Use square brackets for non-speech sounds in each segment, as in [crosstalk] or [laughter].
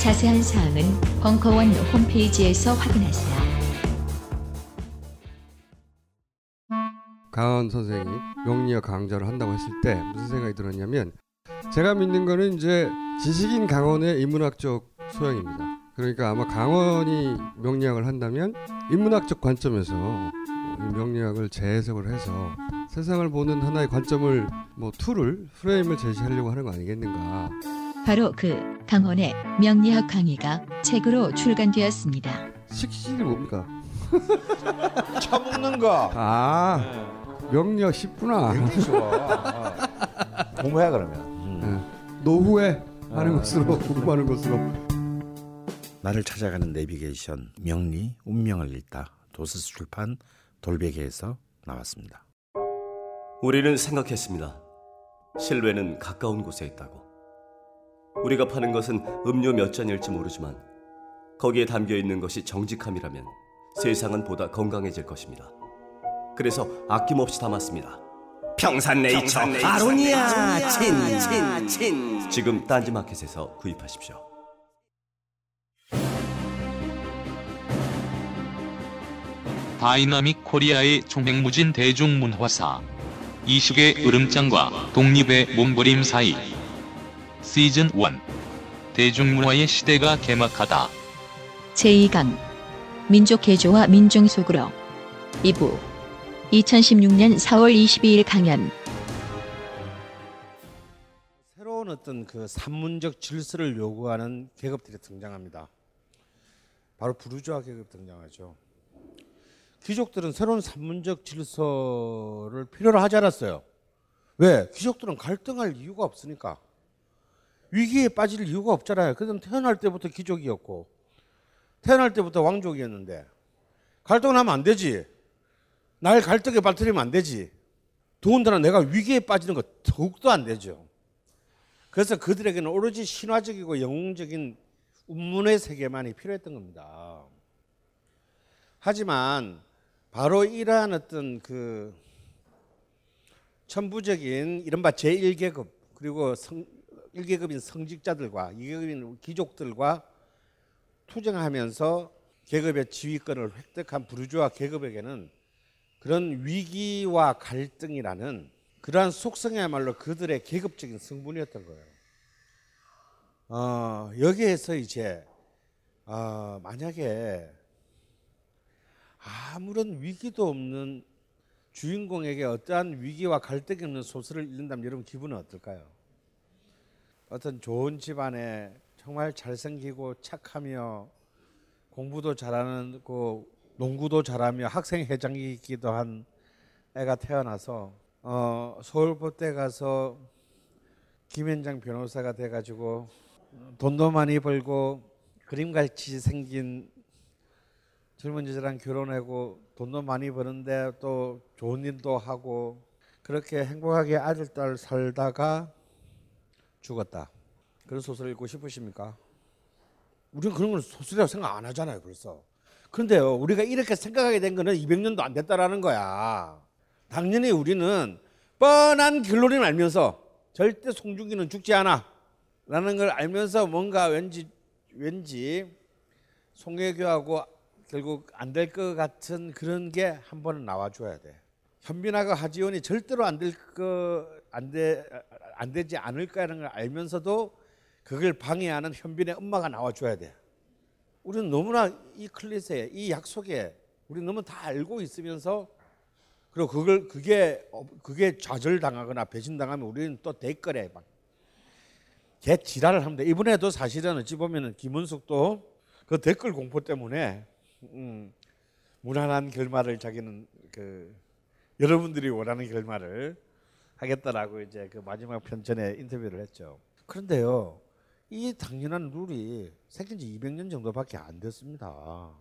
자세한 사항은 벙커원 홈페이지에서 확인하세요 강원 선생이 명리학 강좌를 한다고 했을 때 무슨 생각이 들었냐면 제가 믿는 거는 이제 지식인 강원의 인문학적 소양입니다. 그러니까 아마 강원이 명리학을 한다면 인문학적 관점에서 이 명리학을 재해석을 해서 세상을 보는 하나의 관점을 뭐 tool을 프레임을 제시하려고 하는 거 아니겠는가. 바로 그 강헌의 명리학 강의가 책으로 출간되었습니다 식신이 뭡니까? [laughs] 처먹는 거. 아 명리학 쉽구나. 굉장히 좋아. [laughs] 어. 공부해 그러면. 예. 노후에 하는 것으로 공부하는 것으로. 나를 찾아가는 내비게이션 명리 운명을 읽다 도서스 출판 돌베개에서 나왔습니다. 우리는 생각했습니다. 실외는 가까운 곳에 있다고. 우리가 파는 것은 음료 몇 잔일지 모르지만 거기에 담겨 있는 것이 정직함이라면 세상은 보다 건강해질 것입니다. 그래서 아낌없이 담았습니다. 평산네이처, 아로니아 친친친 지금 딴지마켓에서 구입하십시오. 다이나믹 코리아의 총행무진 대중문화사. 이식의 으름장과 독립의 몸부림 사이. 시즌 1. 대중문화의 시대가 개막하다. 제2강 민족 개조와 민중 속으로 2부 2016년 4월 22일 강연 새로운 어떤 그 산문적 질서를 요구하는 계급들이 등장합니다. 바로 부르주아 계급 등장하죠. 귀족들은 새로운 산문적 질서를 필요로 하지 않았어요. 왜? 귀족들은 갈등할 이유가 없으니까. 위기에 빠질 이유가 없잖아요. 그들은 태어날 때부터 귀족이었고 태어날 때부터 왕족이었는데 갈등을 하면 안 되지. 날 갈등에 빠뜨리면 안 되지. 더군다나 내가 위기에 빠지는 거 더욱도 안 되죠. 그래서 그들에게는 오로지 신화적이고 영웅적인 운문의 세계만이 필요했던 겁니다. 하지만 바로 이러한 어떤 그 천부적인 이른바 제1계급 그리고 성, 1계급인 성직자들과 2계급인 귀족들과 투쟁하면서 계급의 지휘권을 획득한 부르주아 계급에게는 그런 위기와 갈등이라는 그러한 속성이야말로 그들의 계급적인 성분이었던 거예요. 어, 여기에서 이제 어, 만약에 아무런 위기도 없는 주인공에게 어떠한 위기와 갈등이 없는 소설을 읽는다면 여러분 기분은 어떨까요? 어떤 좋은 집안에 정말 잘생기고 착하며 공부도 잘하는 그 농구도 잘하며 학생 회장이기도 한 애가 태어나서 어, 서울포대 가서 김현장 변호사가 돼가지고 돈도 많이 벌고 그림같이 생긴 젊은 여자랑 결혼하고 돈도 많이 버는데 또 좋은 일도 하고 그렇게 행복하게 아들 딸 살다가 죽었다. 그런 소설 읽고 싶으십니까? 우리는 그런 걸 소설이라고 생각 안 하잖아요, 벌써. 그런데요, 우리가 이렇게 생각하게 된 거는 200년도 안 됐다라는 거야. 당연히 우리는 뻔한 결론을 알면서 절대 송중기는 죽지 않아. 라는 걸 알면서 뭔가 왠지, 왠지 송혜교하고 결국 안 될 것 같은 그런 게 한 번은 나와줘야 돼. 현빈아가 하지원이 절대로 안될 거, 안 돼, 안 되지 않을 거라는 걸 알면서도 그걸 방해하는 현빈의 엄마가 나와줘야 돼. 우리는 너무나 이 클릿에, 이 약속에 우리 너무 다 알고 있으면서 그리고 그걸 그게 그게 좌절당하거나 배신당하면 우리는 또 댓글에 막 개 지랄을 합니다. 이번에도 사실은 어찌 보면은 김은숙도 그 댓글 공포 때문에 음, 무난한 결말을 자기는 그 여러분들이 원하는 결말을 하겠다라고 이제 그 마지막 편 전에 인터뷰를 했죠. 그런데요, 이 당연한 룰이 생긴 지 200년 정도밖에 안 됐습니다.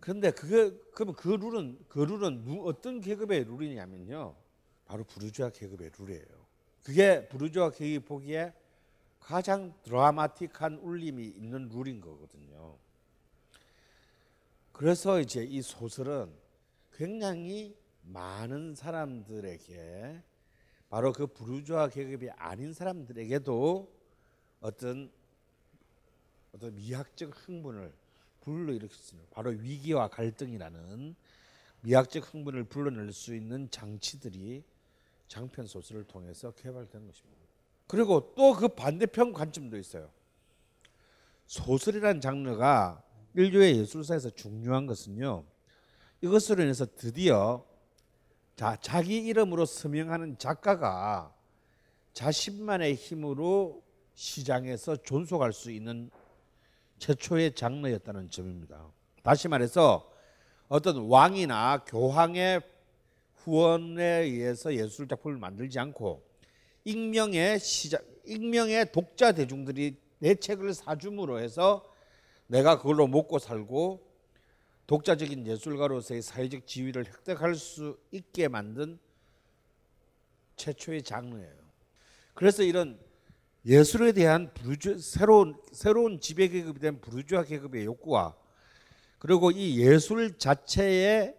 그런데 그게 그러면 그 룰은 그 룰은 누, 어떤 계급의 룰이냐면요. 바로 부르주아 계급의 룰이에요. 그게 부르주아 계급이 보기에 가장 드라마틱한 울림이 있는 룰인 거거든요. 그래서 이제 이 소설은 굉장히 많은 사람들에게 바로 그 부르주아 계급이 아닌 사람들에게도 어떤 어떤 미학적 흥분을 불러일으킬 수 있는 바로 위기와 갈등이라는 미학적 흥분을 불러낼 수 있는 장치들이 장편 소설을 통해서 개발된 것입니다. 그리고 또 그 반대편 관점도 있어요. 소설이라는 장르가 인류의 예술사에서 중요한 것은요. 이것으로 인해서 드디어 자, 자기 이름으로 서명하는 작가가 자신만의 힘으로 시장에서 존속할 수 있는 최초의 장르였다는 점입니다. 다시 말해서 어떤 왕이나 교황의 후원에 의해서 예술 작품을 만들지 않고 익명의 시작, 익명의 독자 대중들이 내 책을 사줌으로 해서 내가 그걸로 먹고 살고 독자적인 예술가로서의 사회적 지위를 획득할 수 있게 만든 최초의 장르예요. 그래서 이런 예술에 대한 부르주 새로운 새로운 지배 계급이 된 부르주아 계급의 욕구와 그리고 이 예술 자체의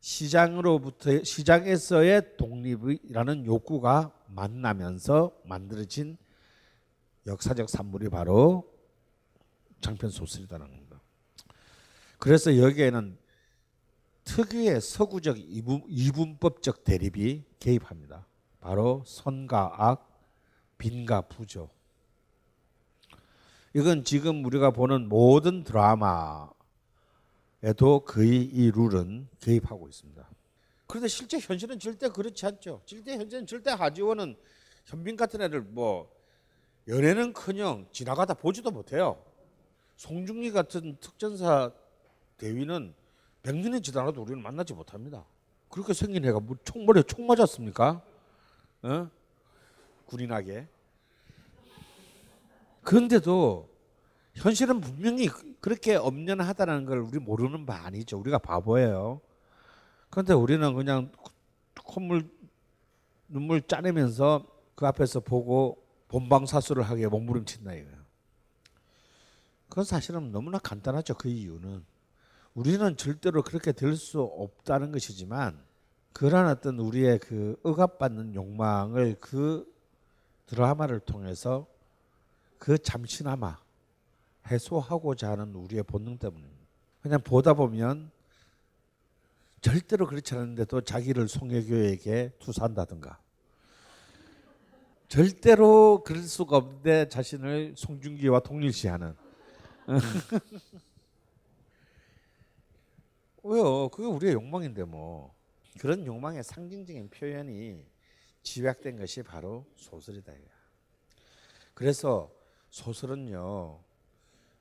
시장으로부터 시장에서의 독립이라는 욕구가 만나면서 만들어진 역사적 산물이 바로 장편 소설이라는 겁니다. 그래서 여기에는 특유의 서구적 이분, 이분 법적 대립이 개입합니다. 바로 선과 악, 빈과 부죠. 이건 지금 우리가 보는 모든 드라마에도 거의 이 룰은 개입하고 있습니다. 그런데 실제 현실은 절대 그렇지 않죠. 실제 현실은 절대 하지원은 현빈 같은 애를 뭐 연애는커녕 지나가다 보지도 못해요. 송중기 같은 특전사 대위는 100년이 지나가도 우리는 만나지 못합니다. 그렇게 생긴 애가 뭐 총머리에 총 맞았습니까? 어? 군인하게. 그런데도 현실은 분명히 그렇게 엄연하다는 걸 우리 모르는 바 아니죠. 우리가 바보예요. 그런데 우리는 그냥 콧물 눈물 짜내면서 그 앞에서 보고 본방사수를 하기에 몸부림친다 이거예요. 그건 사실은 너무나 간단하죠. 그 이유는 우리는 절대로 그렇게 될 수 없다는 것이지만 그런 어떤 우리의 그 억압받는 욕망을 그 드라마를 통해서 그 잠시나마 해소하고자 하는 우리의 본능 때문입니다. 그냥 보다 보면 절대로 그렇지 않은데도 자기를 송혜교에게 투사한다든가 절대로 그럴 수가 없는데 자신을 송중기와 동일시하는 [laughs] 왜요? 그게 우리의 욕망인데 뭐 그런 욕망의 상징적인 표현이 집약된 것이 바로 소설이다. 그래서 소설은요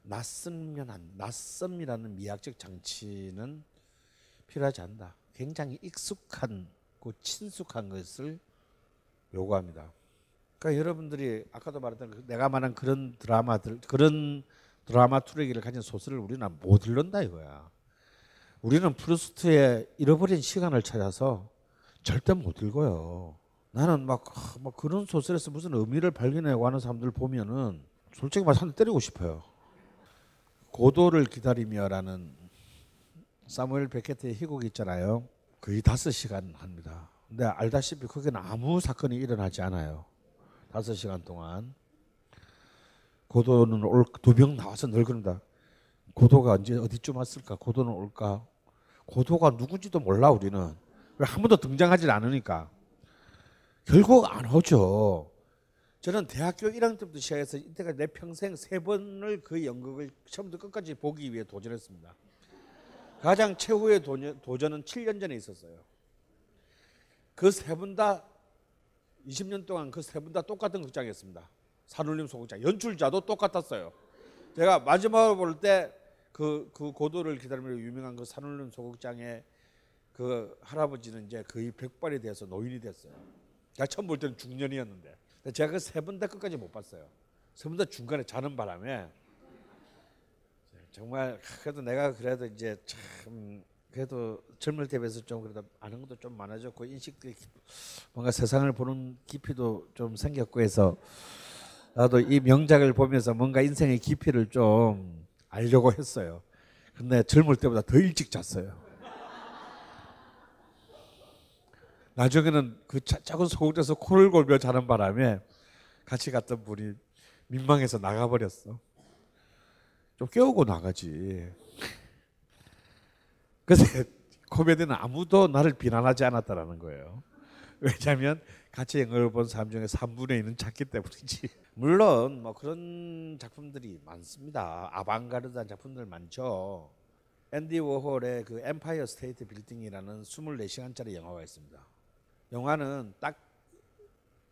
낯선면 낯섦이라는 미학적 장치는 필요하지 않다. 굉장히 익숙한 그 친숙한 것을 요구합니다. 그러니까 여러분들이 아까도 말했던 그 내가 말한 그런 드라마들 그런 드라마 투레기를 가진 소설을 우리는 못 읽는다 이거야. 우리는 프루스트의 잃어버린 시간을 찾아서 절대 못 읽어요. 나는 막, 막 그런 소설에서 무슨 의미를 발견하고 하는 사람들 보면은 솔직히 말해서 한대 때리고 싶어요. 고도를 기다리며라는 사무엘 베케트의 희곡 있잖아요. 거의 다섯 시간 합니다. 근데 알다시피 거기는 아무 사건이 일어나지 않아요. 다섯 시간 동안 고도는 올 두 병 나와서 늘 그런다. 고도가 언제 어디쯤 왔을까? 고도는 올까? 고도가 누군지도 몰라 우리는 한 번도 등장하지 않으니까 결국 안 오죠. 저는 대학교 1학년 때부터 시작해서 이때가 내 평생 세 번을 그 연극을 처음부터 끝까지 보기 위해 도전했습니다. 가장 최후의 도전, 은 7년 전에 있었어요. 그 세 번 다 20년 동안 그세분다 똑같은 극장이었습니다. 산울림 소극장. 연출자도 똑같았어요. 제가 마지막으로 볼 때 그, 그 고도를 기다리며 유명한 그 산울림 소극장의 그 할아버지는 이제 거의 백발이 돼서 노인이 됐어요. 제가 처음 볼 때는 중년이었는데. 제가 그 세 번 다 끝까지 못 봤어요. 전부 다 중간에 자는 바람에 정말 그래도 내가 그래도 이제 참 그래도 젊을 때 비해서 좀 그래도 아는 것도 좀 많아졌고 인식도 뭔가 세상을 보는 깊이도 좀 생겼고 해서 나도 이 명작을 보면서 뭔가 인생의 깊이를 좀 알려고 했어요. 근데 젊을 때보다 더 일찍 잤어요. 나중에는 그 자- 작은 소극에서 코를 골며 자는 바람에 같이 갔던 분이 민망해서 나가버렸어. 좀 깨우고 나가지. 그래서 [laughs] 코미디는 아무도 나를 비난하지 않았다라는 거예요. 왜냐하면 같이 영화를 본 사람 중에 3분의 1은 자기 때문이지. [laughs] 물론 뭐 그런 작품들이 많습니다. 아방가르드한 작품들 많죠. 앤디 워홀의 그 엠파이어 스테이트 빌딩이라는 24시간짜리 영화가 있습니다. 영화는 딱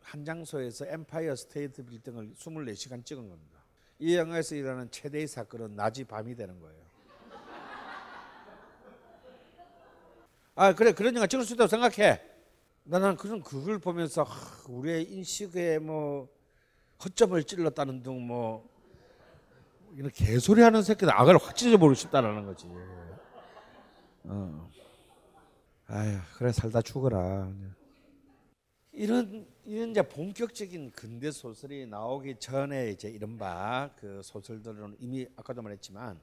한 장소에서 엠파이어 스테이트 빌딩을 24시간 찍은 겁니다. 이 영화에서 일어나는 최대의 사건은 낮이 밤이 되는 거예요. 아 그래 그런 영화 찍을 수 있다고 생각해. 나는 그런 그걸 보면서 하, 우리의 인식에 뭐 허점을 찔렀다는 등 뭐 이런 개소리 하는 새끼들 아구를 확 찢어버리고 싶다라는 거지. 어. 아휴 그래 살다 죽어라. 이런 이런 이제 본격적인 근대 소설이 나오기 전에 이제 이른바 그 소설들은 이미 아까도 말했지만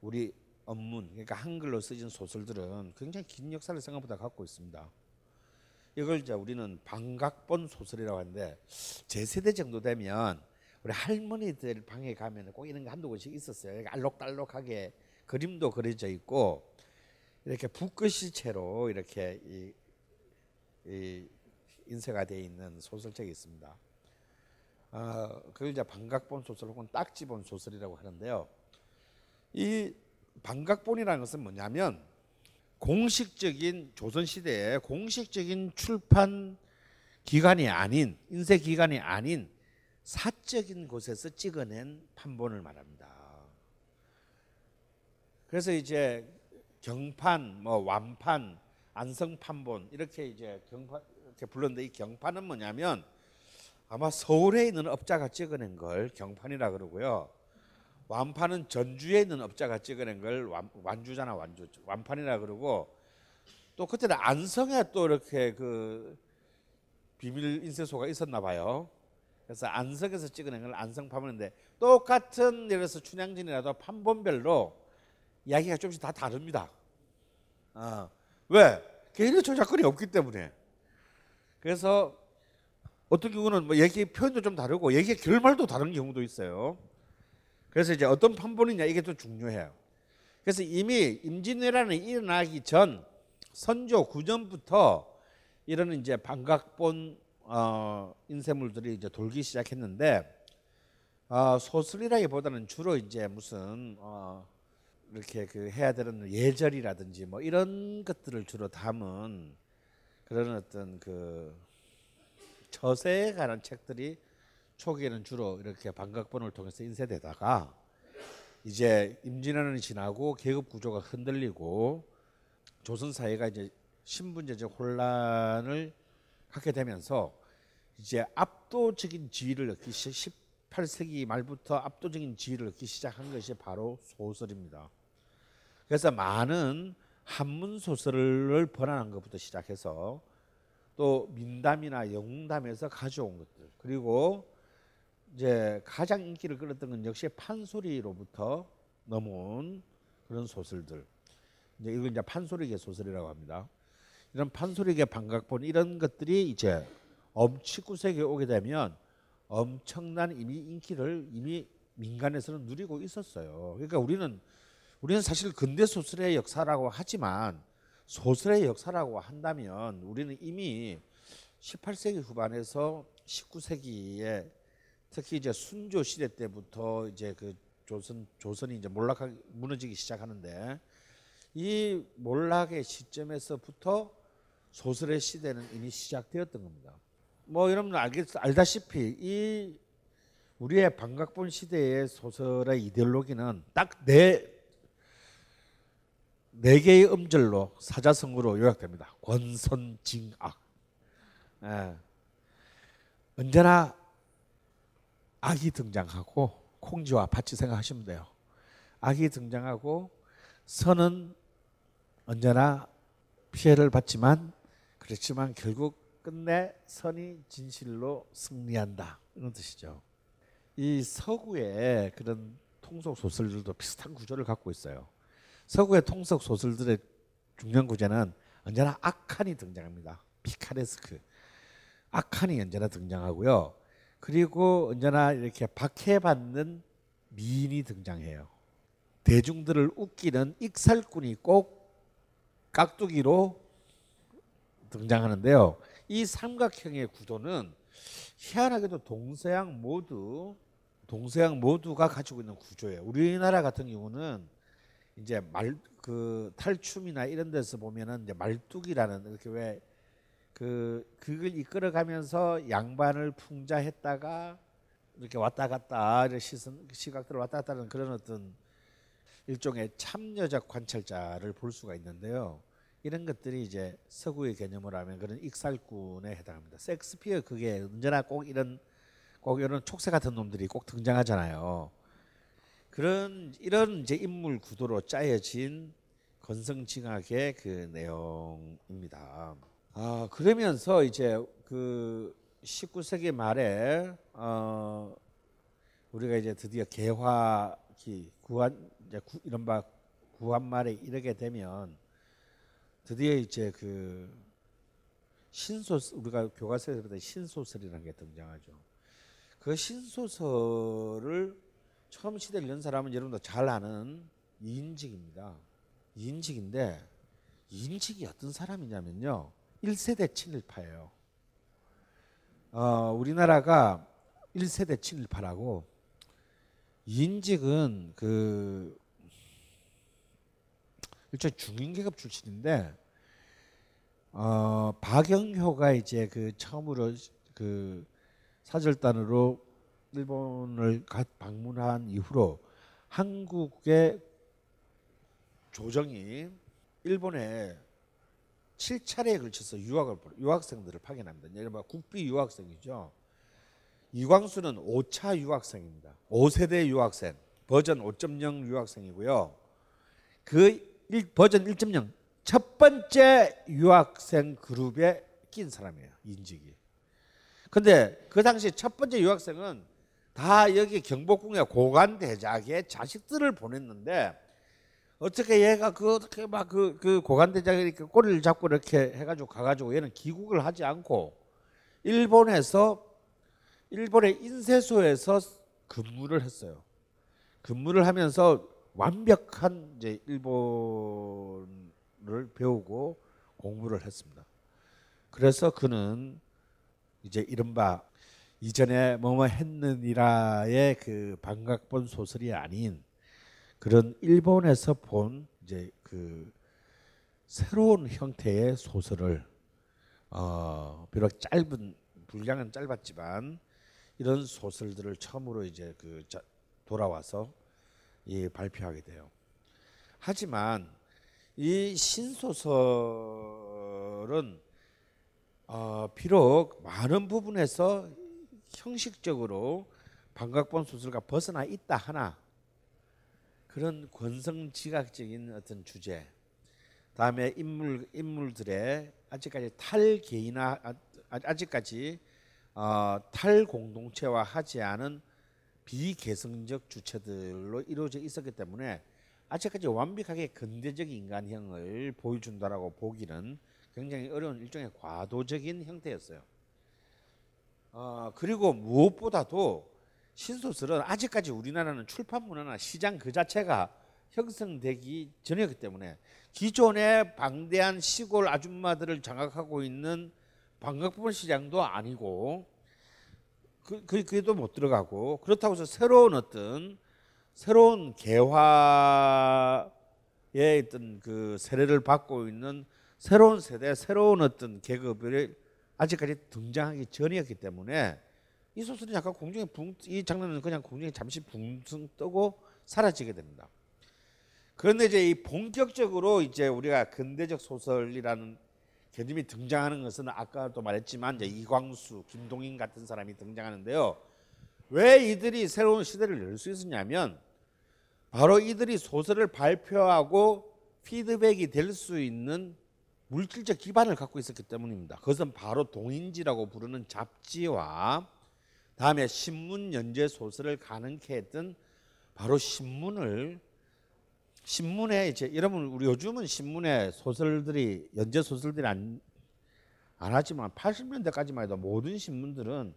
우리 언문 그러니까 한글로 쓰진 소설들은 굉장히 긴 역사를 생각보다 갖고 있습니다. 이걸 이제 우리는 방각본 소설이라고 하는데 제 세대 정도 되면 우리 할머니들 방에 가면 꼭 이런 거 한두 권씩 있었어요. 알록달록하게 그림도 그려져 있고 이렇게 붓글씨체로 이렇게 이, 이 인쇄가 되어 있는 소설책이 있습니다. 아, 그걸 이제 방각본 소설 혹은 딱지본 소설이라고 하는데요. 이 방각본이라는 것은 뭐냐면 공식적인 조선 시대의 공식적인 출판 기관이 아닌 인쇄 기관이 아닌 사적인 곳에서 찍어낸 판본을 말합니다. 그래서 이제 경판, 뭐 완판, 안성판본 이렇게 이제 경판 이렇게 불렀는데 이 경판은 뭐냐면 아마 서울에 있는 업자가 찍어낸 걸 경판이라 그러고요. 완판은 전주에 있는 업자가 찍어낸 걸 완, 완주잖아 완주 완판이라 그러고 또 그때는 안성에 또 이렇게 그 비밀 인쇄소가 있었나 봐요. 그래서 안성에서 찍어낸 걸 안성 판본인데 똑같은 예를 들어서 춘향진이라도 판본별로 이야기가 조금씩 다 다릅니다. 어. 왜? 개인의 저작권이 없기 때문에. 그래서 어떤 경우는 뭐 얘기 표현도 좀 다르고 얘기 결말도 다른 경우도 있어요. 그래서 이제 어떤 판본이냐 이게 또 중요해요. 그래서 이미 임진왜란이 일어나기 전 선조 9년부터 이런 이제 반각본 어, 인쇄물들이 이제 돌기 시작했는데 어, 소설이라기보다는 주로 이제 무슨 어, 이렇게 그 해야 되는 예절이라든지 뭐 이런 것들을 주로 담은 그런 어떤 그 처세에 관한 책들이 초기에는 주로 이렇게 반각본을 통해서 인쇄되다가 이제 임진왜란이 지나고 계급 구조가 흔들리고 조선 사회가 이제 신분제적 혼란을 갖게 되면서 이제 압도적인 지위를 얻기 시 18세기 말부터 압도적인 지위를 얻기 시작한 것이 바로 소설입니다. 그래서 많은 한문 소설을 번안한 것부터 시작해서 또 민담이나 영담에서 가져온 것들 그리고 이제 가장 인기를 끌었던 건 역시 판소리로부터 넘어온 그런 소설들 이제 이걸 이제 판소리계 소설이라고 합니다. 이런 판소리계 반각본 이런 것들이 이제 엄 19세기에 오게 되면 엄청난 이미 인기를 이미 민간에서는 누리고 있었어요. 그러니까 우리는 우리는 사실 근대 소설의 역사라고 하지만 소설의 역사라고 한다면 우리는 이미 18세기 후반에서 19세기에 특히 이제 순조 시대 때부터 이제 그 조선 조선이 이제 몰락하 무너지기 시작하는데 이 몰락의 시점에서부터 소설의 시대는 이미 시작되었던 겁니다. 뭐 여러분 알다시피 이 우리의 반각본 시대의 소설의 이데올로기는 딱네 네 개의 음절로 사자성어로 요약됩니다. 권선징악. 예. 언제나 악이 등장하고 콩쥐와 밭이 생각하시면 돼요. 악이 등장하고 선은 언제나 피해를 받지만 그렇지만 결국 끝내 선이 진실로 승리한다 이런 뜻이죠. 이 서구의 그런 통속 소설들도 비슷한 구조를 갖고 있어요. 서구의 통속 소설들의 중요한 구조는 언제나 악한이 등장합니다. 피카레스크 악한이 언제나 등장하고요. 그리고 언제나 이렇게 박해받는 미인이 등장해요. 대중들을 웃기는 익살꾼이 꼭 깍두기로 등장하는데요. 이 삼각형의 구도는 희한하게도 동서양 모두 동서양 모두가 가지고 있는 구조예요. 우리나라 같은 경우는 이제 말 그 탈춤이나 이런 데서 보면은 이제 말뚝이라는 이렇게 왜 그 그걸 이끌어가면서 양반을 풍자했다가 이렇게 왔다 갔다 시선 시각들을 왔다 갔다 하는 그런 어떤 일종의 참여적 관찰자를 볼 수가 있는데요. 이런 것들이 이제 서구의 개념으로 하면 그런 익살꾼에 해당합니다. 섹스피어 그게 언제나 꼭 이런 꼭 이런 촉새 같은 놈들이 꼭 등장하잖아요. 그런 이런 이제 인물 구도로 짜여진 건성징악의 그 내용입니다. 아 그러면서 이제 그 19세기 말에 어 우리가 이제 드디어 개화기 구한 이제 구, 이른바 구한말에 이르게 되면 드디어 이제 그 신소설 우리가 교과서에서 보다 신소설이라는 게 등장하죠. 그 신소설을 처음 시대를 연 사람은 여러분도 잘 아는 이인직입니다. 이인직인데 이인직이 어떤 사람이냐면요. 1세대 친일파예요. 어, 우리나라가 1세대 친일파라고 이인직은 그 일종의 중인계급 출신인데 어, 박영효가 이제 그 처음으로 그 사절단으로 일본을 방문한 이후로 한국의 조정이 일본에 7차례에 걸쳐서 유학을 유학생들을 파견합니다. 이른바 국비 유학생이죠. 이광수는 5차 유학생입니다. 5세대 유학생, 버전 5.0 유학생이고요. 그 버전 1.0 첫 번째 유학생 그룹에 낀 사람이에요. 인직이. 근데 그 당시 첫 번째 유학생은 다 여기 경복궁의 고관 대작의 자식들을 보냈는데 어떻게 얘가 그 어떻게 막 그 그 고관 대작이 이렇게 꼬리를 잡고 이렇게 해가지고 가가지고 얘는 귀국을 하지 않고 일본에서 일본의 인쇄소에서 근무를 했어요. 근무를 하면서 완벽한 이제 일본을 배우고 공부를 했습니다. 그래서 그는 이제 이른바 이전에 뭐뭐 했느니라의 그 반각본 소설이 아닌 그런 일본에서 본 이제 그 새로운 형태의 소설을 어 비록 짧은 분량은 짧았지만 이런 소설들을 처음으로 이제 그 돌아와서 예, 발표하게 돼요. 하지만 이 신소설은 어, 비록 많은 부분에서 형식적으로 반각본 소설과 벗어나 있다 하나 그런 권성지각적인 어떤 주제 다음에 인물 인물들의 아직까지 탈개인화 아, 아직까지 어, 탈공동체화 하지 않은 비개성적 주체들로 이루어져 있었기 때문에 아직까지 완벽하게 근대적 인간형을 보여준다라고 보기는 굉장히 어려운 일종의 과도적인 형태였어요. 어, 그리고 무엇보다도 신소설은 아직까지 우리나라는 출판 문화나 시장 그 자체가 형성되기 전이었기 때문에 기존의 방대한 시골 아줌마들을 장악하고 있는 방각부분 시장도 아니고 그, 그, 그에도 못 들어가고 그렇다고 해서 새로운 어떤 새로운 개화의 어떤 그 세례를 받고 있는 새로운 세대, 새로운 어떤 계급을 아직까지 등장하기 전이었기 때문에 이 소설은 약간 공중에 붕, 이 장면은 그냥 공중에 잠시 붕 뜨고 사라지게 됩니다. 그런데 이제 이 본격적으로 이제 우리가 근대적 소설이라는 개념이 등장하는 것은 아까도 말했지만 이제 이광수, 김동인 같은 사람이 등장하는데요. 왜 이들이 새로운 시대를 열 수 있었냐면 바로 이들이 소설을 발표하고 피드백이 될 수 있는 물질적 기반을 갖고 있었기 때문입니다. 그것은 바로 동인지라고 부르는 잡지와 다음에 신문 연재 소설을 가능케 했던 바로 신문을 신문에 이제 여러분 우리 요즘은 신문에 소설들이 연재 소설들이 안, 안 하지만 80년대까지만 해도 모든 신문들은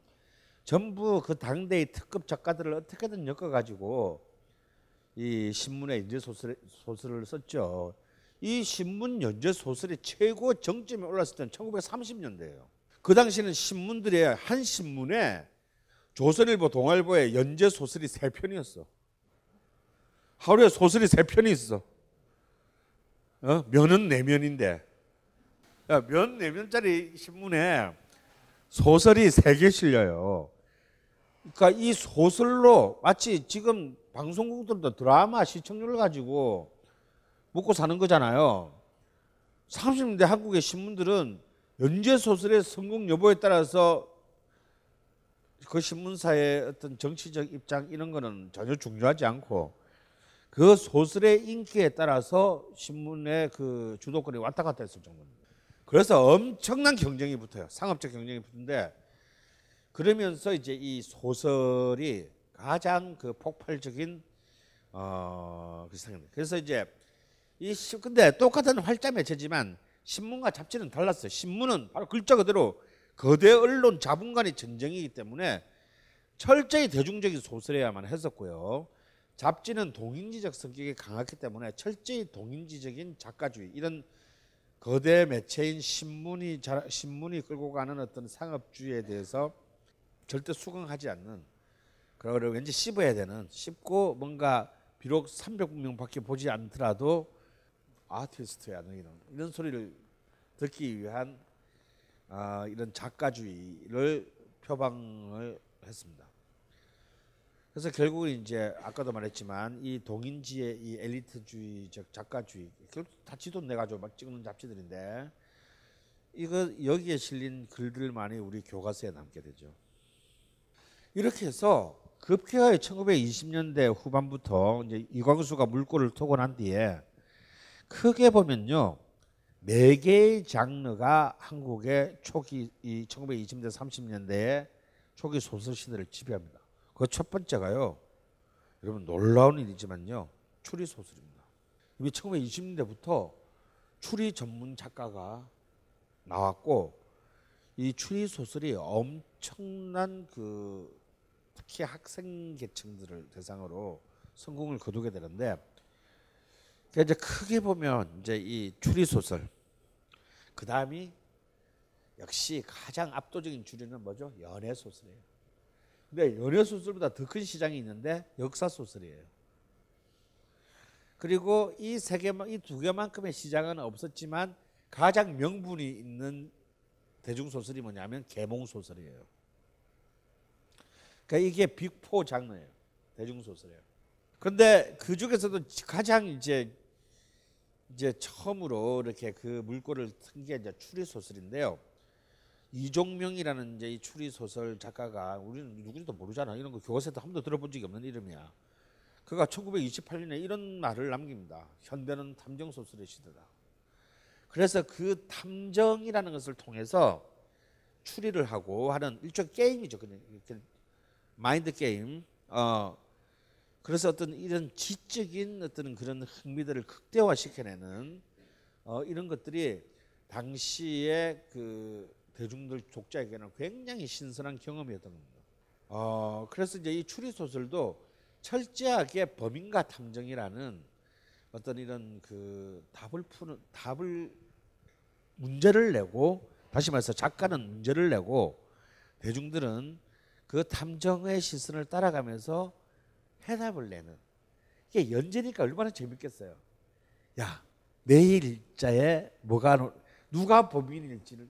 전부 그 당대의 특급 작가들을 어떻게든 엮어 가지고 이 신문에 연재 소설 소설을 썼죠. 이 신문 연재 소설의 최고 정점에 올랐을 때는 1930년대예요. 그 당시는 신문들의 한 신문에 조선일보, 동아일보의 연재 소설이 세 편이었어. 하루에 소설이 세 편이 있어. 어? 면은 네 면인데. 야, 면 네 면짜리 신문에 소설이 세 개 실려요. 그러니까 이 소설로 마치 지금 방송국들도 드라마 시청률을 가지고 먹고 사는 거잖아요. 30년대 한국의 신문들은 연재 소설의 성공 여부에 따라서 그 신문사의 어떤 정치적 입장 이런 거는 전혀 중요하지 않고 그 소설의 인기에 따라서 신문의 그 주도권이 왔다 갔다 했을 정도입니다. 그래서 엄청난 경쟁이 붙어요. 상업적 경쟁이 붙는데 그러면서 이제 이 소설이 가장 그 폭발적인 어 그래서 이제 이 시- 근데 똑같은 활자 매체지만 신문과 잡지는 달랐어요. 신문은 바로 글자 그대로 거대 언론 자본간의 전쟁이기 때문에 철저히 대중적인 소설이야만 했었고요. 잡지는 동인지적 성격이 강했기 때문에 철저히 동인지적인 작가주의 이런 거대 매체인 신문이 자, 신문이 끌고 가는 어떤 상업주의에 대해서 절대 수긍하지 않는 그리고 왠지 씹어야 되는 씹고 뭔가 비록 300명밖에 보지 않더라도 아티스트야 너 이런 이런 소리를 듣기 위한 아, 이런 작가주의를 표방을 했습니다. 그래서 결국은 이제 아까도 말했지만 이 동인지의 이 엘리트주의적 작가주의 결국 다 지도 내가지고 막 찍는 잡지들인데 이거 여기에 실린 글들만이 우리 교과서에 남게 되죠. 이렇게 해서 급격하게 1920년대 후반부터 이제 이광수가 물꼬를 토고 난 뒤에 크게 보면요. 네 개의 장르가 한국의 초기 이 1920년대 30년대에 초기 소설 시대를 지배합니다. 그 첫 번째가요. 여러분 놀라운 일이지만요. 추리 소설입니다. 이미 1920년대부터 추리 전문 작가가 나왔고 이 추리 소설이 엄청난 그 특히 학생 계층들을 대상으로 성공을 거두게 되는데 그러니까 이제 크게 보면 이제 이 추리 소설 그 다음이 역시 가장 압도적인 주류는 뭐죠? 연애 소설이에요. 근데 연애 소설보다 더 큰 시장이 있는데 역사 소설이에요. 그리고 이 세 개만 이 두 개만큼의 시장은 없었지만 가장 명분이 있는 대중 소설이 뭐냐면 계몽 소설이에요. 그러니까 이게 빅포 장르예요. 대중 소설이에요. 근데 그 중에서도 가장 이제 이제 처음으로 이렇게 그 물꼬를 튼게 이제 추리 소설인데요. 이종명이라는 이제 이 추리 소설 작가가 우리는 누군지도 모르잖아. 이런 거 교과서에도 한 번도 들어본 적이 없는 이름이야. 그가 1928년에 이런 말을 남깁니다. 현대는 탐정 소설의 시대다. 그래서 그 탐정이라는 것을 통해서 추리를 하고 하는 일종 게임이죠. 그냥 마인드 게임. 어 그래서 어떤 이런 지적인 어떤 그런 흥미들을 극대화시켜내는 어 이런 것들이 당시에 그 대중들 독자에게는 굉장히 신선한 경험이었던 겁니다. 어 그래서 이제 이 추리 소설도 철저하게 범인과 탐정이라는 어떤 이런 그 답을 푸는 답을 문제를 내고 다시 말해서 작가는 문제를 내고 대중들은 그 탐정의 시선을 따라가면서 해답을 내는 이게 연재니까 얼마나 재밌겠어요. 야 내일 일자에 뭐가 노- 누가 범인일지를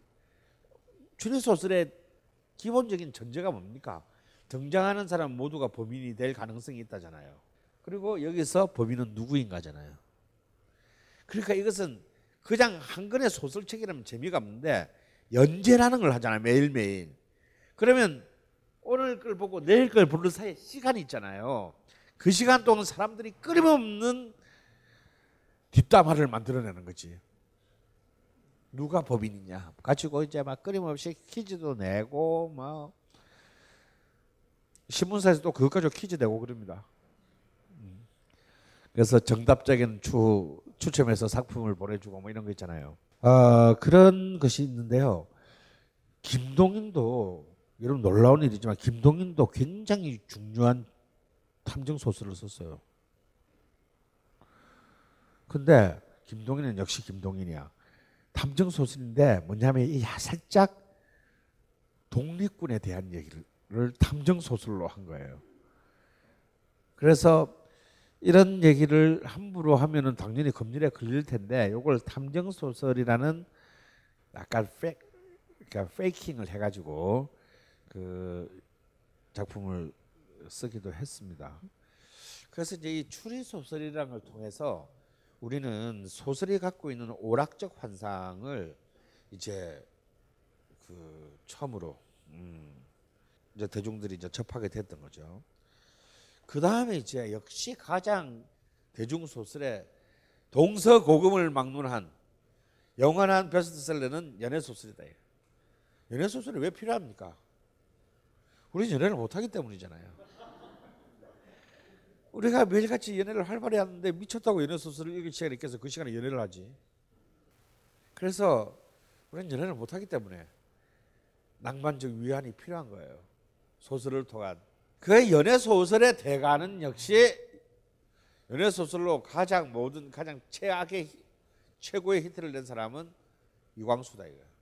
추리 소설의 기본적인 전제가 뭡니까? 등장하는 사람 모두가 범인이 될 가능성이 있다잖아요. 그리고 여기서 범인은 누구인가잖아요. 그러니까 이것은 그냥 한 권의 소설책이라면 재미가 없는데 연재라는 걸 하잖아요. 매일매일. 그러면 오늘 걸 보고 내일 걸 보는 사이에 시간이 있잖아요. 그 시간 동안 사람들이 끊임없는 뒷담화를 만들어내는 거지. 누가 법인이냐 가지고 이제 막 끊임없이 퀴즈도 내고 뭐 신문사에서 또 그것 가지고 퀴즈 내고 그럽니다. 음. 그래서 정답적인 추 추첨해서 상품을 보내주고 뭐 이런 거 있잖아요. 어, 그런 것이 있는데요. 김동인도 여러분 놀라운 일이지만 김동인도 굉장히 중요한 탐정 소설을 썼어요. 근데 김동인은 역시 김동인이야. 탐정 소설인데 뭐냐면 이 살짝 독립군에 대한 얘기를 탐정 소설로 한 거예요. 그래서 이런 얘기를 함부로 하면은 당연히 검열에 걸릴 텐데 이걸 탐정 소설이라는 약간 페 그러니까 페이킹을 해가지고 그 작품을 쓰기도 했습니다. 그래서 이제 이 추리 소설이라는 걸 통해서 우리는 소설이 갖고 있는 오락적 환상을 이제 그 처음으로 음 이제 대중들이 이제 접하게 됐던 거죠. 그 다음에 이제 역시 가장 대중 소설의 동서고금을 막론한 영원한 베스트셀러는 연애 소설이다. 연애 소설이 왜 필요합니까? 우리 연애를 못하기 때문이잖아요. 우리가 매일같이 연애를 활발히 하는데 미쳤다고 연애 소설을 읽을 시간이 있겠어 그 시간에 연애를 하지. 그래서 우리는 연애를 못하기 때문에 낭만적 위안이 필요한 거예요. 소설을 통한 그 연애 소설의 대가는 역시 연애 소설로 가장 모든 가장 최악의 최고의 히트를 낸 사람은 이광수다 이거.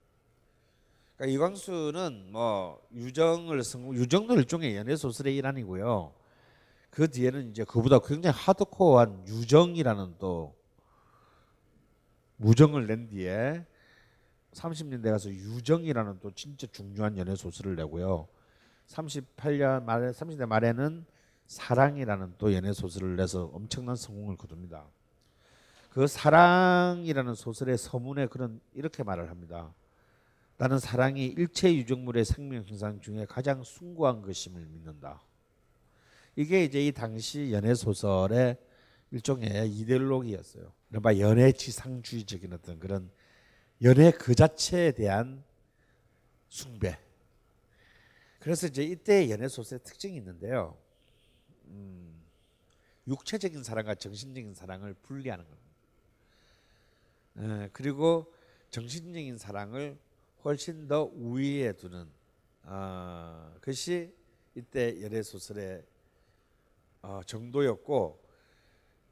그러니까 이광수는 뭐 유정을 쓴 유정도 일종의 연애 소설의 일환이고요. 그 뒤에는 이제 그보다 굉장히 하드코어한 유정이라는 또 무정을 낸 뒤에 30년대 가서 유정이라는 또 진짜 중요한 연애 소설을 내고요. 38년 말에 30대 말에는 사랑이라는 또 연애 소설을 내서 엄청난 성공을 거둡니다. 그 사랑이라는 소설의 서문에 그런 이렇게 말을 합니다. 나는 사랑이 일체 유정물의 생명 형상 중에 가장 숭고한 것임을 믿는다. 이게 이제 이 당시 연애 소설의 일종의 이데올로기였어요. 이른바 연애 지상주의적인 어떤 그런 연애 그 자체에 대한 숭배. 그래서 이제 이때 연애 소설의 특징이 있는데요. 음, 육체적인 사랑과 정신적인 사랑을 분리하는 겁니다. 에, 그리고 정신적인 사랑을 훨씬 더 우위에 두는 어, 것이 이때 연애 소설의 어, 정도였고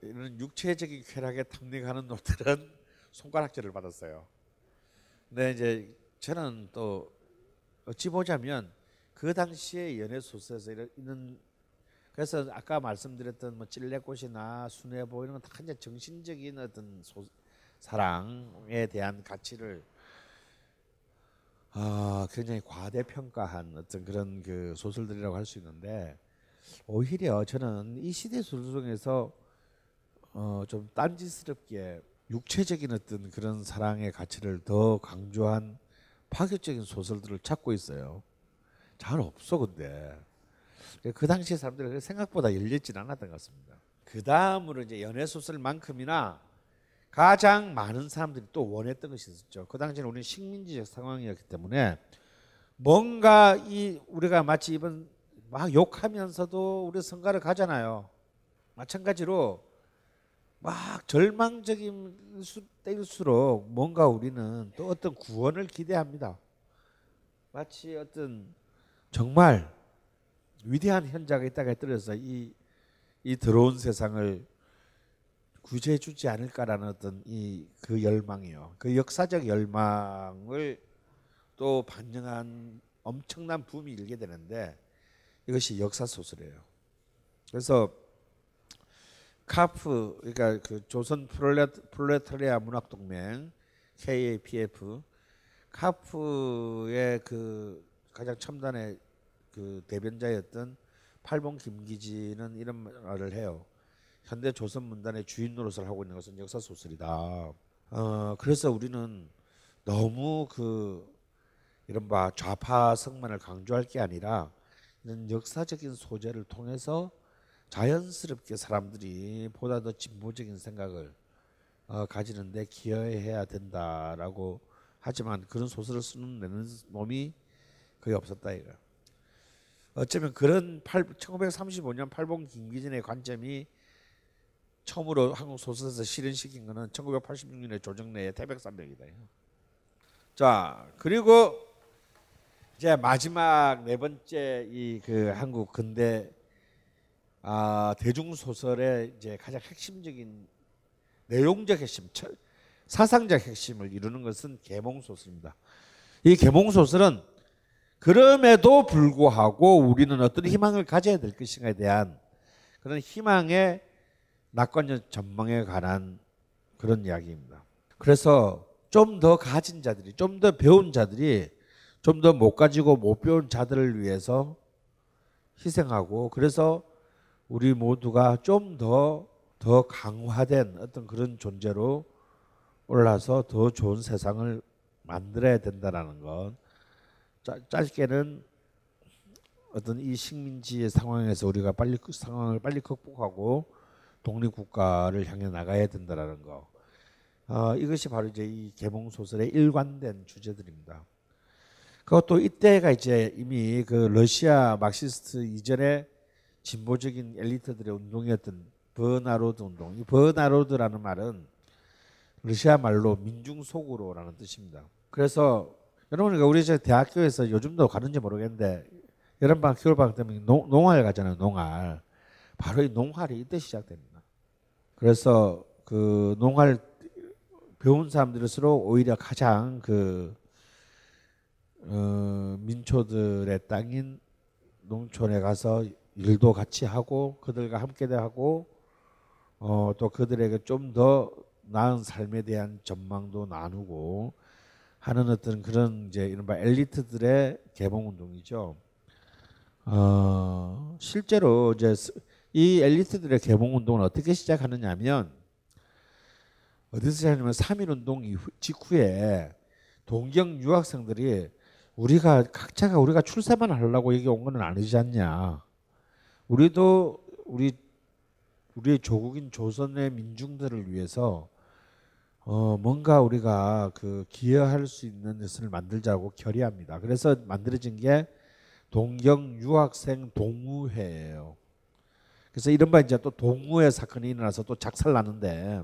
이런 육체적인 쾌락에 탐닉하는 놈들은 [laughs] 손가락질을 받았어요. 근데 이제 저는 또 어찌 보자면 그 당시에 연애 소설에서 있는 그래서 아까 말씀드렸던 뭐 찔레꽃이나 순애보 이런 건다 이제 정신적인 어떤 소, 사랑에 대한 가치를 아 굉장히 과대평가한 어떤 그런 그 소설들이라고 할 수 있는데 오히려 저는 이 시대 소설 중에서 어, 좀 딴짓스럽게 육체적인 어떤 그런 사랑의 가치를 더 강조한 파격적인 소설들을 찾고 있어요. 잘 없어 근데 그 당시 사람들이 생각보다 열렸진 않았던 것 같습니다. 그 다음으로 이제 연애 소설만큼이나 가장 많은 사람들이 또 원했던 것이 있었죠. 그 당시에는 우리는 식민지적 상황이었기 때문에 뭔가 이 우리가 마치 이번 막 욕하면서도 우리 성가를 가잖아요. 마찬가지로 막 절망적인 때일수록 뭔가 우리는 또 어떤 구원을 기대합니다. 마치 어떤 정말 위대한 현자가 있다가 떨어져서 이, 이 더러운 세상을 구제해 주지 않을까라는 어떤 이 그 열망이요. 그 역사적 열망을 또 반영한 엄청난 붐이 일게 되는데 이것이 역사 소설이에요. 그래서 카프 그러니까 그 조선 프롤레타리아 문학 동맹 KAPF 카프의 그 가장 첨단의 그 대변자였던 팔봉 김기진은 이런 말을 해요. 현대 조선 문단의 주인 노릇을 하고 있는 것은 역사 소설이다. 어, 그래서 우리는 너무 그 이른바 좌파 성만을 강조할 게 아니라 이런 역사적인 소재를 통해서 자연스럽게 사람들이 보다 더 진보적인 생각을 어, 가지는데 기여해야 된다라고 하지만 그런 소설을 쓰는 내는 놈이 거의 없었다 이거. 어쩌면 그런 8, 1935년 팔봉 김기진의 관점이 처음으로 한국 소설에서 실현시킨 거는 1986년에 조정래의 태백산맥이다. 자 그리고 이제 마지막 네 번째 이 그 한국 근대 아, 대중 소설의 이제 가장 핵심적인 내용적 핵심, 사상적 핵심을 이루는 것은 계몽 소설입니다. 이 계몽 소설은 그럼에도 불구하고 우리는 어떤 희망을 가져야 될 것인가에 대한 그런 희망의 낙관적 전망에 관한 그런 이야기입니다. 그래서 좀 더 가진 자들이, 좀 더 배운 자들이, 좀 더 못 가지고 못 배운 자들을 위해서 희생하고, 그래서 우리 모두가 좀 더 더 강화된 어떤 그런 존재로 올라서 더 좋은 세상을 만들어야 된다라는 건 짧게는 어떤 이 식민지의 상황에서 우리가 빨리 그 상황을 빨리 극복하고 독립 국가를 향해 나가야 된다라는 거. 어, 이것이 바로 이제 이 개몽 소설의 일관된 주제들입니다. 그것도 이때가 이제 이미 그 러시아 막시스트 이전에 진보적인 엘리트들의 운동이었던 브나로드 운동. 이 브나로드라는 말은 러시아 말로 민중 속으로라는 뜻입니다. 그래서 여러분 그 우리 저 대학교에서 요즘도 가는지 모르겠는데 여름방 겨울방 때문에 농, 농활 가잖아요. 농활. 바로 이 농활이 이때 시작됩니다. 그래서 그 농활 배운 사람들일수록 오히려 가장 그 어, 민초들의 땅인 농촌에 가서 일도 같이 하고 그들과 함께 하고 어, 또 그들에게 좀 더 나은 삶에 대한 전망도 나누고 하는 어떤 그런 이제 이른바 엘리트들의 개봉 운동이죠. 어, 실제로 이제 이 엘리트들의 개봉 운동은 어떻게 시작하느냐면 어디서 시작하냐면 3.1 운동 이후, 직후에 동경 유학생들이 우리가 각자가 우리가 출세만 하려고 여기 온 거는 아니지 않냐. 우리도 우리 우리의 조국인 조선의 민중들을 위해서 어 뭔가 우리가 그 기여할 수 있는 것을 만들자고 결의합니다. 그래서 만들어진 게 동경 유학생 동무회예요. 그래서 이른바 이제 또 동무회 사건이 일어나서 또 작살 나는데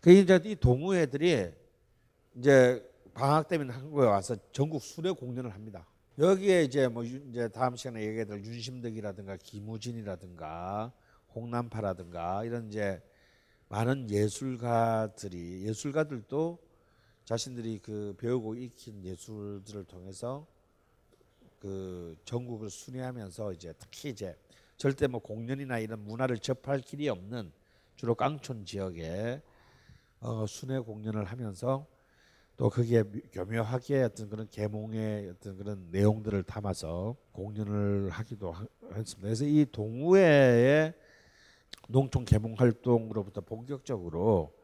그 이제 이 동무회들이 이제 방학 때문에 한국에 와서 전국 수레 공연을 합니다. 여기에 이제 뭐 이제 다음 시간에 얘기할 윤심덕이라든가 김우진이라든가 홍남파라든가 이런 이제 많은 예술가들이 예술가들도 자신들이 그 배우고 익힌 예술들을 통해서 그 전국을 순회하면서 이제 특히 이제 절대 뭐 공연이나 이런 문화를 접할 길이 없는 주로 깡촌 지역에 어 순회 공연을 하면서 또 거기에 교묘하게 어떤 그런 계몽의 어떤 그런 내용들을 담아서 공연을 하기도 했습니다. 그래서 이 동우회의 농촌 계몽 활동으로부터 본격적으로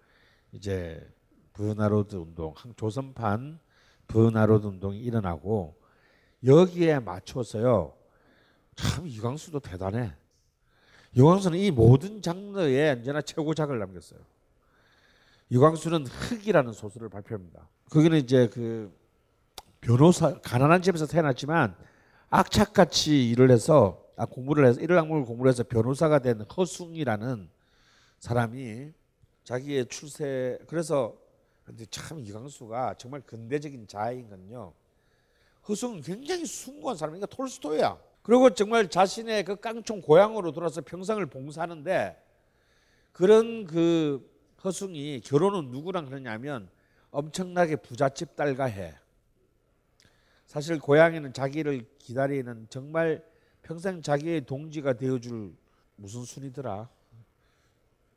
이제 버나로드 운동, 조선판 버나로드 운동이 일어나고 여기에 맞춰서요. 참 이광수도 대단해. 이광수는 이 모든 장르에 언제나 최고작을 남겼어요. 이광수는 흑이라는 소설을 발표합니다. 거기는 이제 그 변호사 가난한 집에서 태어났지만 악착같이 일을 해서 아, 공부를 해서 일을 학문을 공부를 해서 변호사가 된 허숭이라는 사람이 자기의 출세 그래서 근데 참 이광수가 정말 근대적인 자아인 건요. 허숭은 굉장히 숭고한 사람이니까 톨스토이야. 그리고 정말 자신의 그 깡총 고향으로 돌아서 평생을 봉사하는데 그런 그 허숭이 결혼은 누구랑 그러냐면 엄청나게 부잣집 딸과 해. 사실 고향에는 자기를 기다리는 정말 평생 자기의 동지가 되어줄 무슨 순이더라.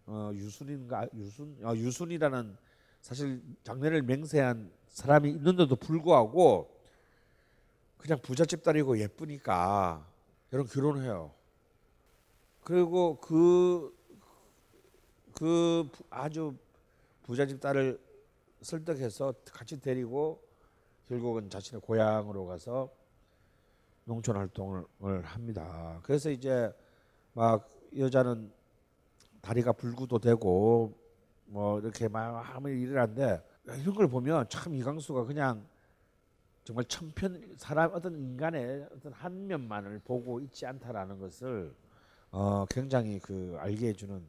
어, 유순인가 유순 어, 유순이라는 사실 장래를 맹세한 사람이 있는데도 불구하고 그냥 부잣집 딸이고 예쁘니까 여러분 결혼해요. 그리고 그, 그 아주 부잣집 딸을 설득해서 같이 데리고 결국은 자신의 고향으로 가서 농촌 활동을 합니다. 그래서 이제 막 여자는 다리가 불구도 되고 뭐 이렇게 막 하면 일을 한데 이런 걸 보면 참 이광수가 그냥 정말 천편 사람 어떤 인간의 어떤 한 면만을 보고 있지 않다라는 것을 어 굉장히 그 알게 해주는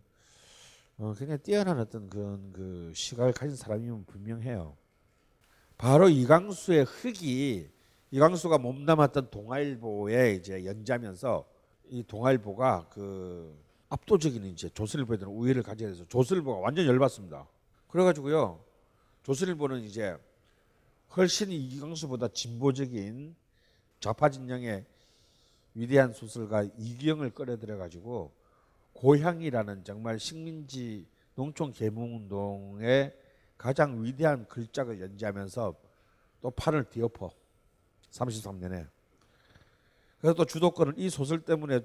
어 굉장히 뛰어난 어떤 그런 그 시각을 가진 사람이면 분명해요. 바로 이광수의 흙이 이광수가 몸담았던 동아일보에 이제 연자면서 이 동아일보가 그 압도적인 이제 조선일보에 대한 우위를 가지게 돼서 조선일보가 완전 열받습니다. 그래가지고요 조선일보는 이제 훨씬 이광수보다 진보적인 좌파 진영의 위대한 소설가 이기영을 끌어들여 가지고 고향이라는 정말 식민지 농촌 계몽운동의 가장 위대한 글작을 연재하면서 또 판을 뒤엎어 33년에 그래서 또 주도권을 이 소설 때문에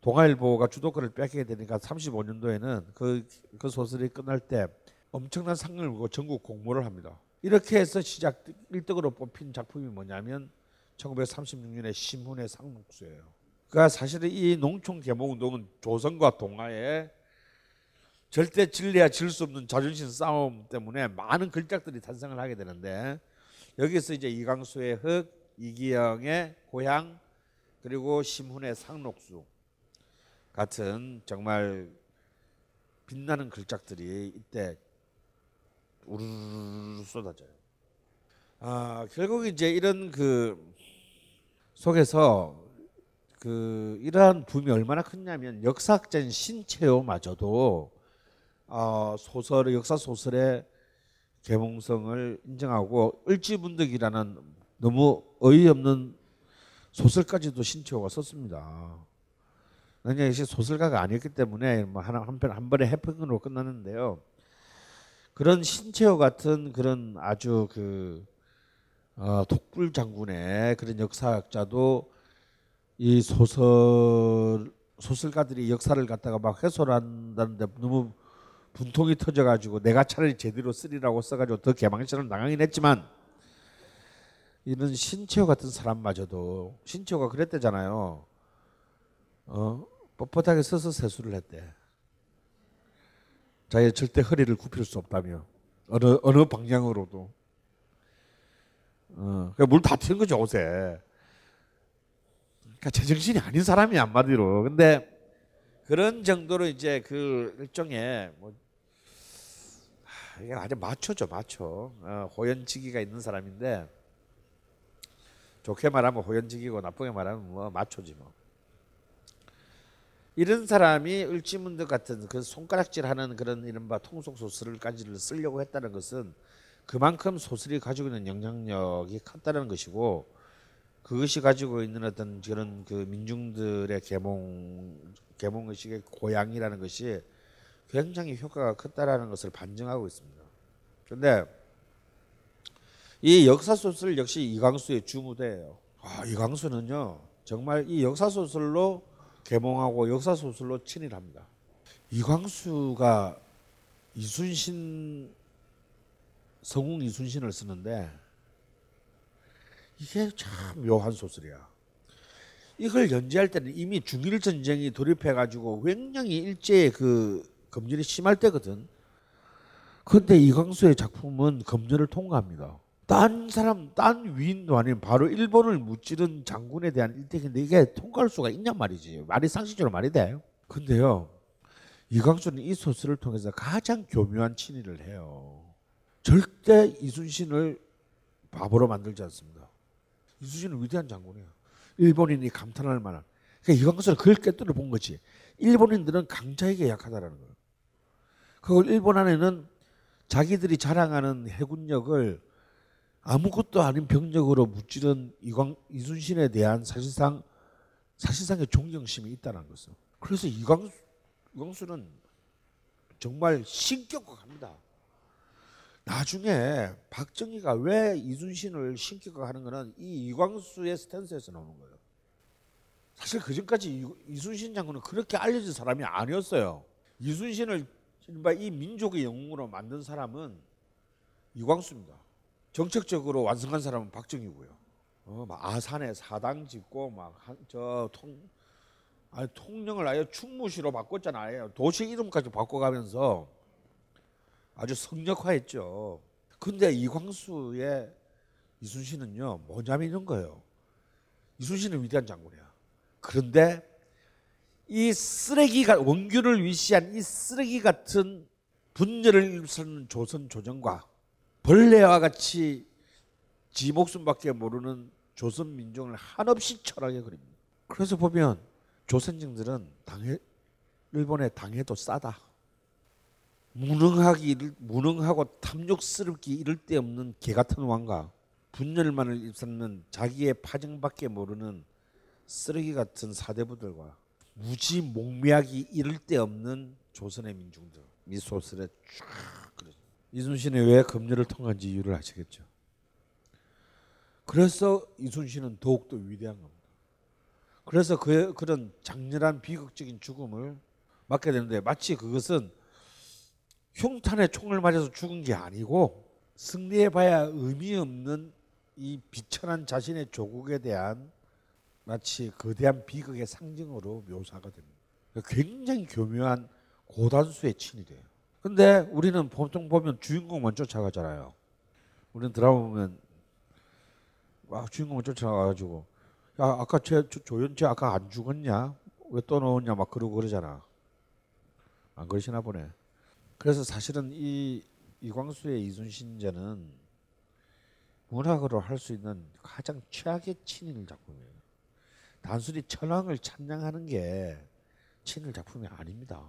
동아일보가 주도권을 뺏기게 되니까 35년도에는 그, 그 소설이 끝날 때 엄청난 상을 주고 전국 공모를 합니다. 이렇게 해서 시작 1등으로 뽑힌 작품이 뭐냐면 1936년에 신문의 상록수예요. 그러니까 사실은 이 농촌 계몽운동은 조선과 동아의 절대 질래야 질 수 없는 자존심 싸움 때문에 많은 글작들이 탄생을 하게 되는데 여기서 이제 이광수의 흙, 이기영의 고향, 그리고 심훈의 상록수 같은 정말 빛나는 글작들이 이때 우르르 쏟아져요. 아 결국 이제 이런 그 속에서 그 이러한 붐이 얼마나 컸냐면 역사학자인 신채호마저도 어, 소설 역사 소설의 개몽성을 인정하고 을지문덕이라는 너무 어이없는 소설까지도 신채호가 썼습니다. 왜냐 이 소설가가 아니었기 때문에 뭐 하나 한편 한 번에 해프닝으로 끝났는데요. 그런 신채호 같은 그런 아주 그 어, 독불 장군의 그런 역사학자도 이 소설 소설가들이 역사를 갖다가 막 해설한다는데 너무 분통이 터져가지고 내가 차라리 제대로 쓰리라고 써가지고 더 개망신을 당하긴 했지만 이런 신채호 같은 사람마저도 신채호가 그랬대잖아요. 어 뻣뻣하게 서서 세수를 했대. 자기 절대 허리를 굽힐 수 없다며 어느 어느 방향으로도. 어, 물다 튀는 거죠 옷에. 그러니까 제정신이 아닌 사람이 한마디로. 근데 그런 정도로 이제 그 일종의 뭐 하, 이게 아주 마초죠 마초. 어, 호연지기가 있는 사람인데 좋게 말하면 호연지기고 나쁘게 말하면 뭐 마초지 뭐. 이런 사람이 을지문덕 같은 그 손가락질하는 그런 이른바 통속 소설을까지를 쓰려고 했다는 것은 그만큼 소설이 가지고 있는 영향력이 컸다는 것이고 그것이 가지고 있는 어떤 그런 그 민중들의 계몽 계몽 의식의 고향이라는 것이 굉장히 효과가 컸다라는 것을 반증하고 있습니다. 그런데 이 역사 소설 역시 이광수의 주무대예요. 아, 이광수는요 정말 이 역사 소설로 개몽하고 역사 소설로 친일합니다. 이광수가 이순신 성웅 이순신을 쓰는데 이게 참 묘한 소설이야. 이걸 연재할 때는 이미 중일 전쟁이 돌입해 가지고 굉장히 일제의 그 검열이 심할 때거든. 그런데 이광수의 작품은 검열을 통과합니다. 딴 사람, 딴 위인도 아닌 바로 일본을 무찌른 장군에 대한 일택인데 이게 통과할 수가 있냔 말이지. 말이 상식적으로 말이 돼요. 근데요, 이광수는 이 소설을 통해서 가장 교묘한 친일을 해요. 절대 이순신을 바보로 만들지 않습니다. 이순신은 위대한 장군이야. 일본인이 감탄할 만한. 그러니까 이광수는 그걸 깨뜨려 본 거지. 일본인들은 강자에게 약하다라는 거예요. 그걸 일본 안에는 자기들이 자랑하는 해군력을 아무것도 아닌 병력으로 무찌른 이광 이순신에 대한 사실상 사실상의 존경심이 있다는 것을. 그래서 이광수 이광수는 정말 신격화합니다. 나중에 박정희가 왜 이순신을 신격화하는 것은 이 이광수의 스탠스에서 나오는 거예요. 사실 그 전까지 이순신 장군은 그렇게 알려진 사람이 아니었어요. 이순신을 이 민족의 영웅으로 만든 사람은 이광수입니다. 정책적으로 완성한 사람은 박정희고요. 어, 막 아산에 사당 짓고 막 저 통 아니 통령을 아예 충무시로 바꿨잖아요. 도시 이름까지 바꿔가면서 아주 성역화했죠. 근데 이광수의 이순신은요 뭐냐면 이런 거예요. 이순신은 위대한 장군이야. 그런데 이 쓰레기가 원균을 위시한 이 쓰레기 같은 분열을 일으키는 조선 조정과 벌레와 같이 지 목숨밖에 모르는 조선 민족을 한없이 철하게 그립니다. 그래서 보면 조선인들은 당해 일본에 당해도 싸다. 무능하기 무능하고 탐욕스럽기 이를 데 없는 개 같은 왕과 분열만을 입삼는 자기의 파정밖에 모르는 쓰레기 같은 사대부들과 무지 몽매하기 이를 데 없는 조선의 민중들 이 소설에 쫙. 이순신이 왜 검열을 통한지 이유를 아시겠죠. 그래서 이순신은 더욱더 위대한 겁니다. 그래서 그 그런 장렬한 비극적인 죽음을 맞게 되는데 마치 그것은 흉탄에 총을 맞아서 죽은 게 아니고 승리해봐야 의미 없는 이 비천한 자신의 조국에 대한 마치 거대한 비극의 상징으로 묘사가 됩니다. 굉장히 교묘한 고단수의 친이래요. 근데 우리는 보통 보면 주인공만 쫓아가잖아요. 우리는 드라마 보면 와 주인공을 쫓아가가지고 야 아까 쟤 조연치 아까 안 죽었냐? 왜또 나오냐 막 그러고 그러잖아. 안 그러시나 보네. 그래서 사실은 이 이광수의 이순신제는 문학으로 할 수 있는 가장 최악의 친일 작품이에요. 단순히 천황을 찬양하는 게 친일 작품이 아닙니다.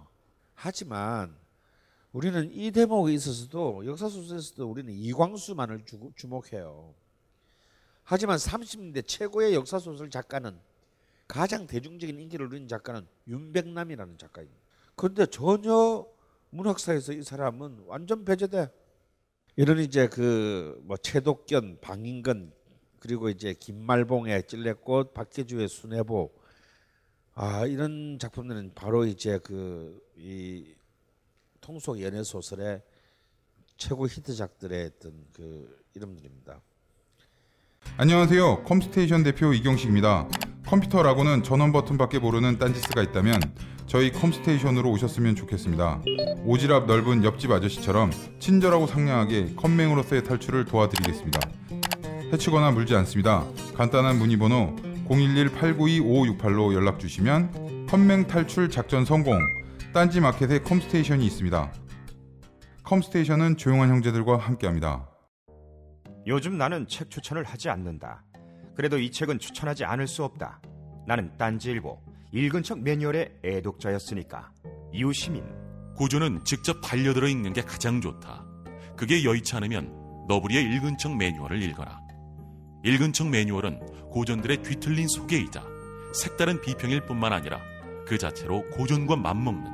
하지만 우리는 이 대목에 있어서도 역사 소설에서도 우리는 이광수만을 주, 주목해요. 하지만 30년대 최고의 역사 소설 작가는 가장 대중적인 인기를 누린 작가는 윤백남이라는 작가입니다. 그런데 전혀 문학사에서 이 사람은 완전 배제돼. 이런 이제 그 뭐 최독견, 방인근 그리고 이제 김말봉의 찔레꽃, 박계주의 순애보 아 이런 작품들은 바로 이제 그 이 통속 연애 소설의 최고 히트작들의 어떤 그 이름들입니다. 안녕하세요. 컴스테이션 대표 이경식입니다. 컴퓨터라고는 전원 버튼밖에 모르는 딴지스가 있다면 저희 컴스테이션으로 오셨으면 좋겠습니다. 오지랖 넓은 옆집 아저씨처럼 친절하고 상냥하게 컴맹으로서의 탈출을 도와드리겠습니다. 해치거나 물지 않습니다. 간단한 문의 번호 011-892-5568로 연락 주시면 컴맹 탈출 작전 성공 딴지 마켓에 컴스테이션이 있습니다. 컴스테이션은 조용한 형제들과 함께합니다. 요즘 나는 책 추천을 하지 않는다. 그래도 이 책은 추천하지 않을 수 없다. 나는 딴지일보 읽은 척 매뉴얼의 애독자였으니까. 이웃시민 고전은 직접 반려들어 읽는 게 가장 좋다. 그게 여의치 않으면 너부리의 읽은 척 매뉴얼을 읽어라. 읽은 척 매뉴얼은 고전들의 뒤틀린 소개이자 색다른 비평일 뿐만 아니라 그 자체로 고전과 맞먹는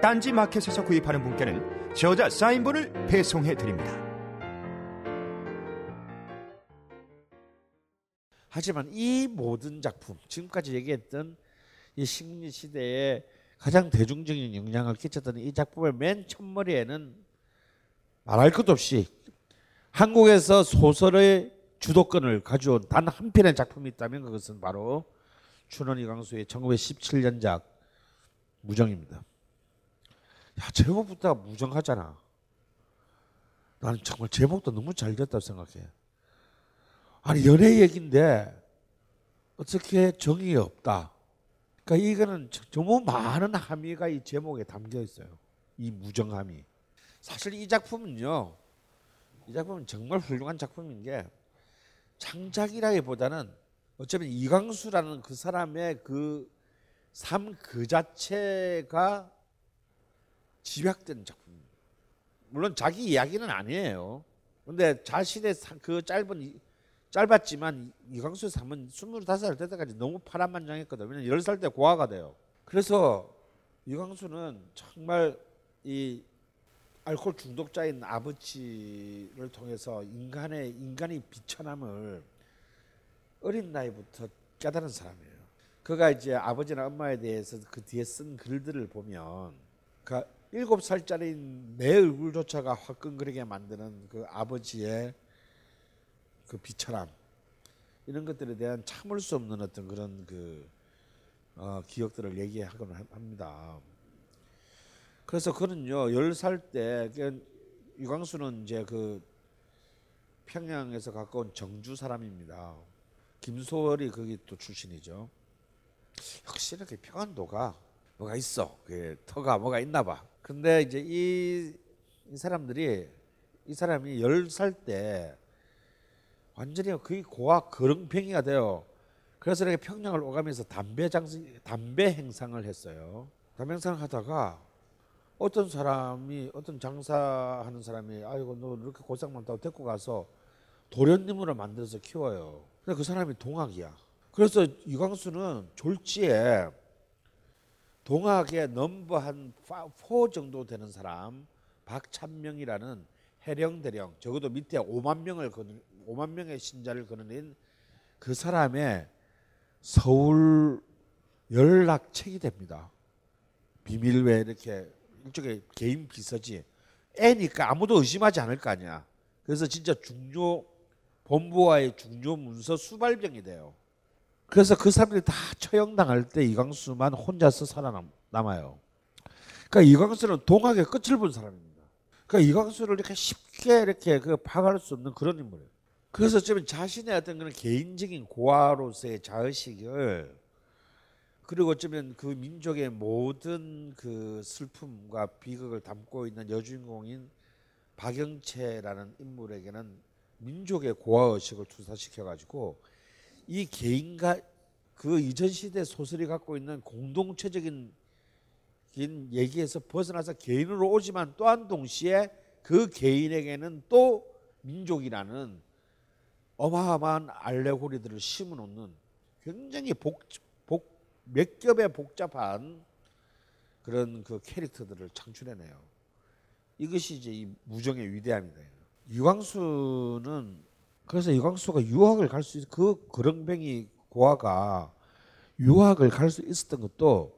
딴지 마켓에서 구입하는 분께는 저자 사인본을 배송해 드립니다. 하지만 이 모든 작품 지금까지 얘기했던 이 식민 시대에 가장 대중적인 영향을 끼쳤던 이 작품의 맨 첫머리에는 말할 것도 없이 한국에서 소설의 주도권을 가져온 단 한 편의 작품이 있다면 그것은 바로 춘원 이광수의 1917년작 무정입니다. 야 제목부터 무정하잖아. 나는 정말 제목도 너무 잘 됐다고 생각해. 아니 연애 얘기인데 어떻게 정이 없다. 그러니까 이거는 너무 많은 함의가 이 제목에 담겨 있어요. 이 무정함이. 사실 이 작품은요. 이 작품은 정말 훌륭한 작품인 게 창작이라기보다는 어쩌면 이광수라는 그 사람의 그 삶 그 자체가 집약된 작품. 물론 자기 이야기는 아니에요. 근데 자신의 그 짧은 짧았지만 이광수의 삶은 25살 될 때까지 너무 파란만장했거든요. 왜냐면 10살 때 고아가 돼요. 그래서 이광수는 정말 이 알코올 중독자인 아버지를 통해서 인간의 인간의 비천함을 어린 나이부터 깨달은 사람이에요. 그가 이제 아버지나 엄마에 대해서 그 뒤에 쓴 글들을 보면 그 일곱 살짜리 내 얼굴조차가 화끈거리게 만드는 그 아버지의 그 비천함 이런 것들에 대한 참을 수 없는 어떤 그런 그 어, 기억들을 얘기하곤 합니다. 그래서 그는요 열살때 유광수는 이제 그 평양에서 가까운 정주 사람입니다. 김소월이 거기 또 출신이죠. 역시 이렇게 평안도가 뭐가 있어. 그 터가 뭐가 있나 봐. 근데 이제 이, 이 사람들이 이 사람이 열 살 때 완전히 거의 고아 거렁뱅이가 돼요. 그래서 이렇게 평양을 오가면서 담배 장 담배 행상을 했어요. 담배 행상을 하다가 어떤 사람이 어떤 장사하는 사람이 아이고 너 이렇게 고생 많다고 데리고 가서 도련님으로 만들어서 키워요. 근데 그 사람이 동학이야. 그래서 이광수는 졸지에 동학의 넘버 한4 정도 되는 사람 박찬명이라는 해령 대령 적어도 밑에 5만 명을 거는 5만 명의 신자를 거느린 그 사람의 서울 연락책이 됩니다. 비밀왜 이렇게 일종의 개인 비서지. 애니까 아무도 의심하지 않을 거 아니야. 그래서 진짜 중요 본부와의 중요 문서 수발병이 돼요. 그래서 그 사람들이 다 처형당할 때 이광수만 혼자서 살아남아요. 그러니까 이광수는 동학의 끝을 본 사람입니다. 그러니까 이광수를 이렇게 쉽게 이렇게 그 파악할 수 없는 그런 인물이에요. 그래서 좀 자신의 어떤 그런 개인적인 고아로서의 자의식을 그리고 어쩌면 그 민족의 모든 그 슬픔과 비극을 담고 있는 여주인공인 박영채라는 인물에게는 민족의 고아 의식을 투사시켜 가지고 이 개인과 그 이전 시대 소설이 갖고 있는 공동체적인 얘기에서 벗어나서 개인으로 오지만 또한 동시에 그 개인에게는 또 민족이라는 어마어마한 알레고리들을 심어놓는 굉장히 복, 복, 몇 겹의 복잡한 그런 그 캐릭터들을 창출해내요. 이것이 이제 이 무정의 위대함이다. 유광수는 그래서 유광수가 유학을 갈 수 있, 그 그렁뱅이 고아가 유학을 갈 수 있었던 것도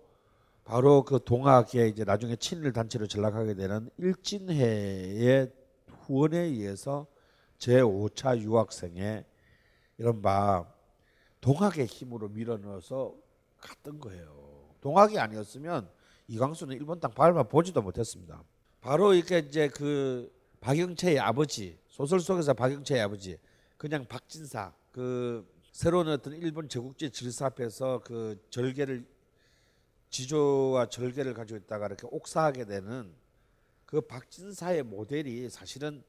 바로 그 동학의 이제 나중에 친일 단체로 전락하게 되는 일진회의 후원에 의해서 제5차 유학생의 이른바 동학의 힘으로 밀어넣어서 갔던 거예요. 동학이 아니었으면 이광수는 일본 땅 밟아 보지도 못했습니다. 바로 이렇게 이제 그 박영채의 아버지 소설 속에서 박영채의 아버지 그냥 박진사 그 새로운 어떤 일본 제국주의 질서 앞에서 그 절개를 지조와 절개를 가지고 있다가 이렇게 옥사하게 되는 그 박진사의 모델이 사실은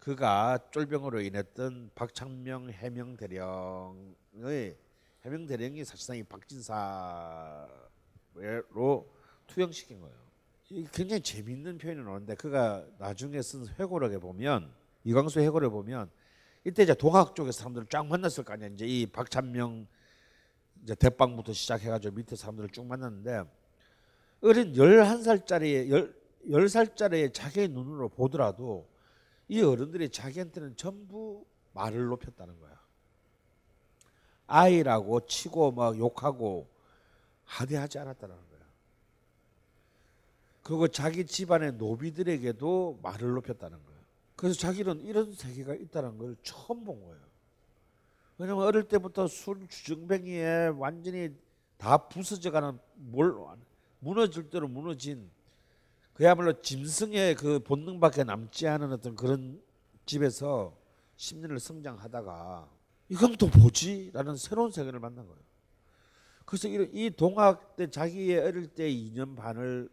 그가 쫄병으로 인했던 박창명 해명 대령의 해명 대령이 사실상 이 박진사로 투영시킨 거예요. 굉장히 재밌는 표현이 나오는데 그가 나중에 쓴 회고록에 보면 이광수 회고를 보면 이때 이제 동학 쪽의 사람들을 쫙 만났을 거 아니야. 이제 이 박찬명 이제 대빵부터 시작해가지고 밑에 사람들을 쭉 만났는데 어린 11살짜리 10살짜리 자기의 눈으로 보더라도 이 어른들이 자기한테는 전부 말을 높였다는 거야. 아이라고 치고 막 욕하고 하대하지 않았다는 거야. 그리고 자기 집안의 노비들에게도 말을 높였다는 거야. 그래서 자기는 이런 세계가 있다는 걸 처음 본 거예요. 왜냐면 어릴 때부터 술 주정뱅이에 완전히 다 부서져가는 뭘 무너질 대로 무너진 그야말로 짐승의 그 본능밖에 남지 않은 어떤 그런 집에서 10년을 성장하다가 이건 또 뭐지? 라는 새로운 세계를 만난 거예요. 그래서 이 동학 때 자기의 어릴 때 2년 반을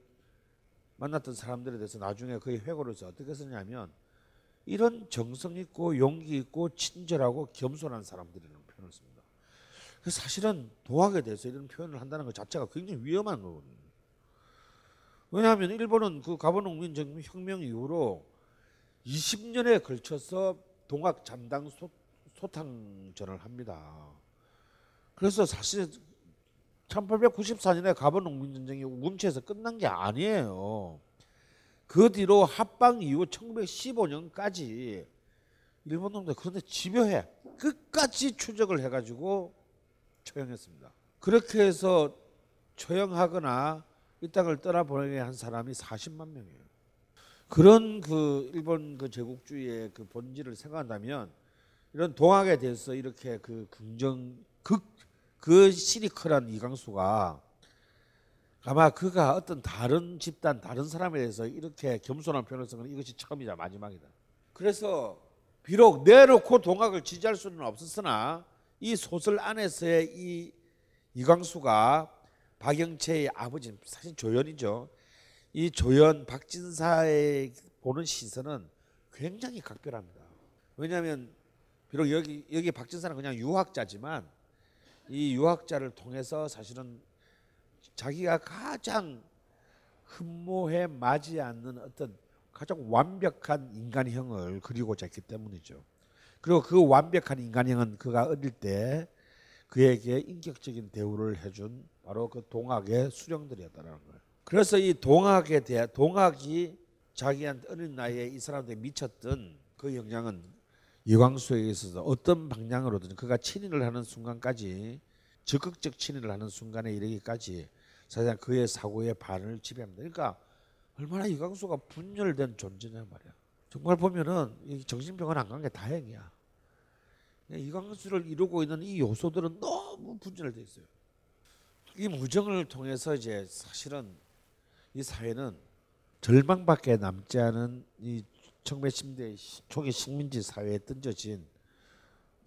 만났던 사람들에 대해서 나중에 그의 회고를 써 어떻게 쓰냐면 이런 정성 있고 용기 있고 친절하고 겸손한 사람들이라는 표현을 씁니다. 그래서 사실은 도학에 대해서 이런 표현을 한다는 것 자체가 굉장히 위험한 거거든요. 왜냐하면 일본은 그 가보농민 혁명 이후로 20년에 걸쳐서 동학 잠당 소, 소탕전을 합니다. 그래서 사실 1894년에 가본 농민 전쟁이 우금치에서 끝난 게 아니에요. 그 뒤로 합방 이후 1915년까지 일본 놈들 그런데 집요해 끝까지 추적을 해가지고 처형했습니다. 그렇게 해서 처형하거나 이 땅을 떠나보내게 한 사람이 40만 명이에요. 그런 그 일본 그 제국주의의 그 본질을 생각한다면 이런 동학에 대해서 이렇게 그 긍정 극그 시니컬한 이강수가 아마 그가 어떤 다른 집단 다른 사람에 대해서 이렇게 겸손한 표현을 쓴건 이것이 처음이자 마지막이다. 그래서 비록 내놓고 동학을 지지할 수는 없었으나 이 소설 안에서의 이 이광수가 박영채의 아버지 사실 조연이죠. 이 조연 박진사의 보는 시선은 굉장히 각별합니다. 왜냐하면 비록 여기 여기 박진사는 그냥 유학자지만 이 유학자를 통해서 사실은 자기가 가장 흠모해 맞지 않는 어떤 가장 완벽한 인간형을 그리고자 했기 때문이죠. 그리고 그 완벽한 인간형은 그가 어릴 때 그에게 인격적인 대우를 해준 바로 그 동학의 수령들이었다는 거예요. 그래서 이 동학에 대해 동학이 자기한테 어린 나이에 이 사람들에 미쳤던 그 영향은 이광수에게 있어서 어떤 방향으로든 그가 친일을 하는 순간까지 적극적 친일을 하는 순간에 이르기까지 사실 그의 사고의 반을 지배합니다. 그러니까 얼마나 이광수가 분열된 존재냐 말이야. 정말 보면은 정신병원 안 간 게 다행이야. 이광수를 이루고 있는 이 요소들은 너무 분열돼 있어요. 이 무정을 통해서 이제 사실은 이 사회는 절망밖에 남지 않은 이 1910대 초기 식민지 사회에 던져진